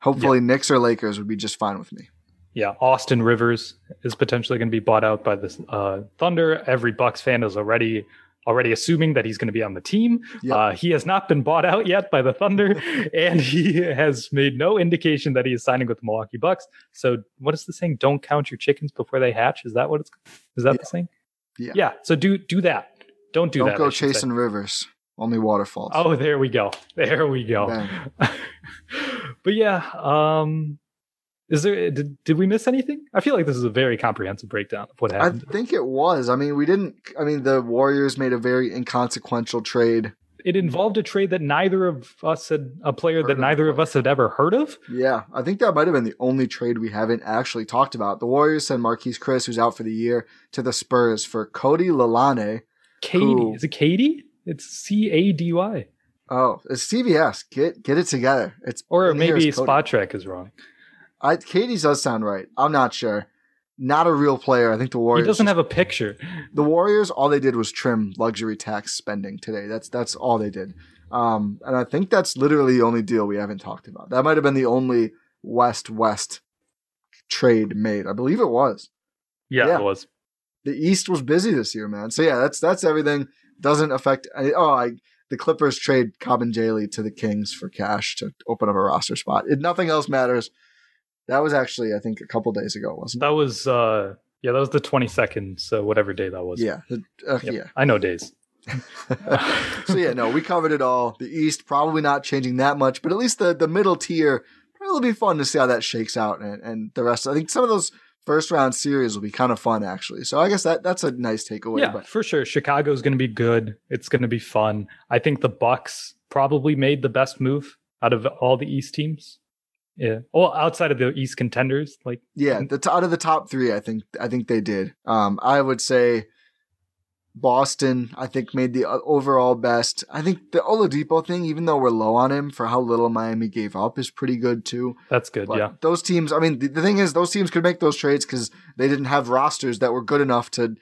Speaker 5: hopefully Knicks or Lakers would be just fine with me.
Speaker 6: yeah, Austin Rivers is potentially going to be bought out by the uh, Thunder. Every Bucks fan is already already assuming that he's going to be on the team.
Speaker 5: Yep.
Speaker 6: Uh, he has not been bought out yet by the Thunder, and he has made no indication that he is signing with the Milwaukee Bucks. So, what is the saying? Don't count your chickens before they hatch. Is that what it's? Is that the saying?
Speaker 5: Yeah.
Speaker 6: Yeah. So do do that. Don't do that.
Speaker 5: Don't
Speaker 6: go should say.
Speaker 5: chasing rivers. Only waterfalls.
Speaker 6: Oh, there we go. There we go. But yeah, um is there did, did we miss anything? I feel like this is a very comprehensive breakdown of what happened.
Speaker 5: I think it was. I mean, we didn't. I mean, the Warriors made a very inconsequential trade.
Speaker 6: it involved a trade that neither of us had a player
Speaker 5: Heard
Speaker 6: that neither
Speaker 5: the
Speaker 6: of us had ever heard of.
Speaker 5: Yeah, I think that might have been the only trade we haven't actually talked about. The Warriors send Marquese Chriss, who's out for the year, to the Spurs for Cody Lalanne.
Speaker 6: Katie.
Speaker 5: Who?
Speaker 6: Is it Katie? It's C A D Y.
Speaker 5: Oh, it's CVS. Get get it together. It's
Speaker 6: Or maybe Spotrac is wrong.
Speaker 5: I, Katie's does sound right. I'm not sure. Not a real player. I think the Warriors.
Speaker 6: He
Speaker 5: Warriors.
Speaker 6: doesn't have a picture.
Speaker 5: the Warriors. All they did was trim luxury tax spending today. That's that's all they did. Um, and I think that's literally the only deal we haven't talked about. That might have been the only West West trade made. I believe it was.
Speaker 6: Yeah,
Speaker 5: Yeah.
Speaker 6: it was.
Speaker 5: the East was busy this year, man. So yeah, that's that's everything. Doesn't affect. any- Oh, I the Clippers trade Kabengele to the Kings for cash to open up a roster spot. If nothing else matters, that was actually I think a couple days ago, wasn't
Speaker 6: That was uh yeah, that was the twenty second, so whatever day that was.
Speaker 5: it? Yeah, the- uh,
Speaker 6: Yep.
Speaker 5: yeah.
Speaker 6: I know days.
Speaker 5: so yeah, no, we covered it all. The East probably not changing that much, but at least the the middle tier probably will be fun to see how that shakes out, and and the rest. I think some of those first round series will be kind of fun actually. So I guess that that's a nice takeaway.
Speaker 6: yeah,
Speaker 5: but
Speaker 6: for sure. Chicago's going to be good. It's going to be fun. I think the Bucks probably made the best move out of all the East teams. Yeah. Well, outside of the East contenders, like
Speaker 5: Yeah, the t- out of the top three, I think I think they did. Um, I would say Boston. I think made the overall best. I think the Oladipo thing, even though we're low on him for how little Miami gave up, is pretty good too.
Speaker 6: that's good.
Speaker 5: But
Speaker 6: yeah.
Speaker 5: those teams. I mean, the, the thing is, those teams could make those trades because they didn't have rosters that were good enough to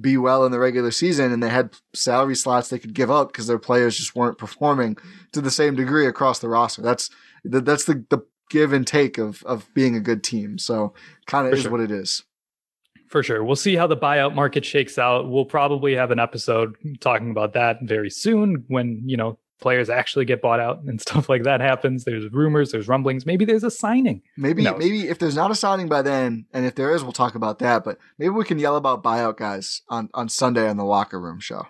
Speaker 5: be well in the regular season, and they had salary slots they could give up because their players just weren't performing to the same degree across the roster. That's that's the the give and take of of being a good team. So kind of is
Speaker 6: sure.
Speaker 5: what it is.
Speaker 6: For sure. We'll see how the buyout market shakes out. We'll probably have an episode talking about that very soon when, you know, players actually get bought out and stuff like that happens. There's rumors, there's rumblings. Maybe there's a signing.
Speaker 5: Maybe
Speaker 6: knows?
Speaker 5: maybe if there's not a signing by then, and if there is, we'll talk about that. But maybe we can yell about buyout guys on on Sunday on the locker room show.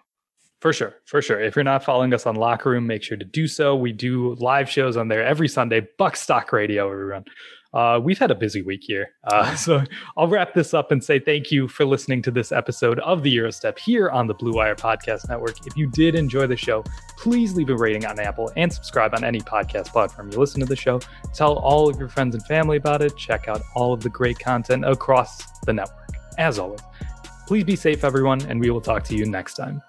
Speaker 6: For sure. For sure. If you're not following us on Locker Room, make sure to do so. We do live shows on there every Sunday. Buck Stock Radio, everyone. Uh, we've had a busy week here. Uh, so I'll wrap this up and say thank you for listening to this episode of the Gyro Step here on the Blue Wire Podcast Network. If you did enjoy the show, please leave a rating on Apple and subscribe on any podcast platform you listen to the show. Tell all of your friends and family about it. Check out all of the great content across the network. As always, please be safe, everyone, and we will talk to you next time.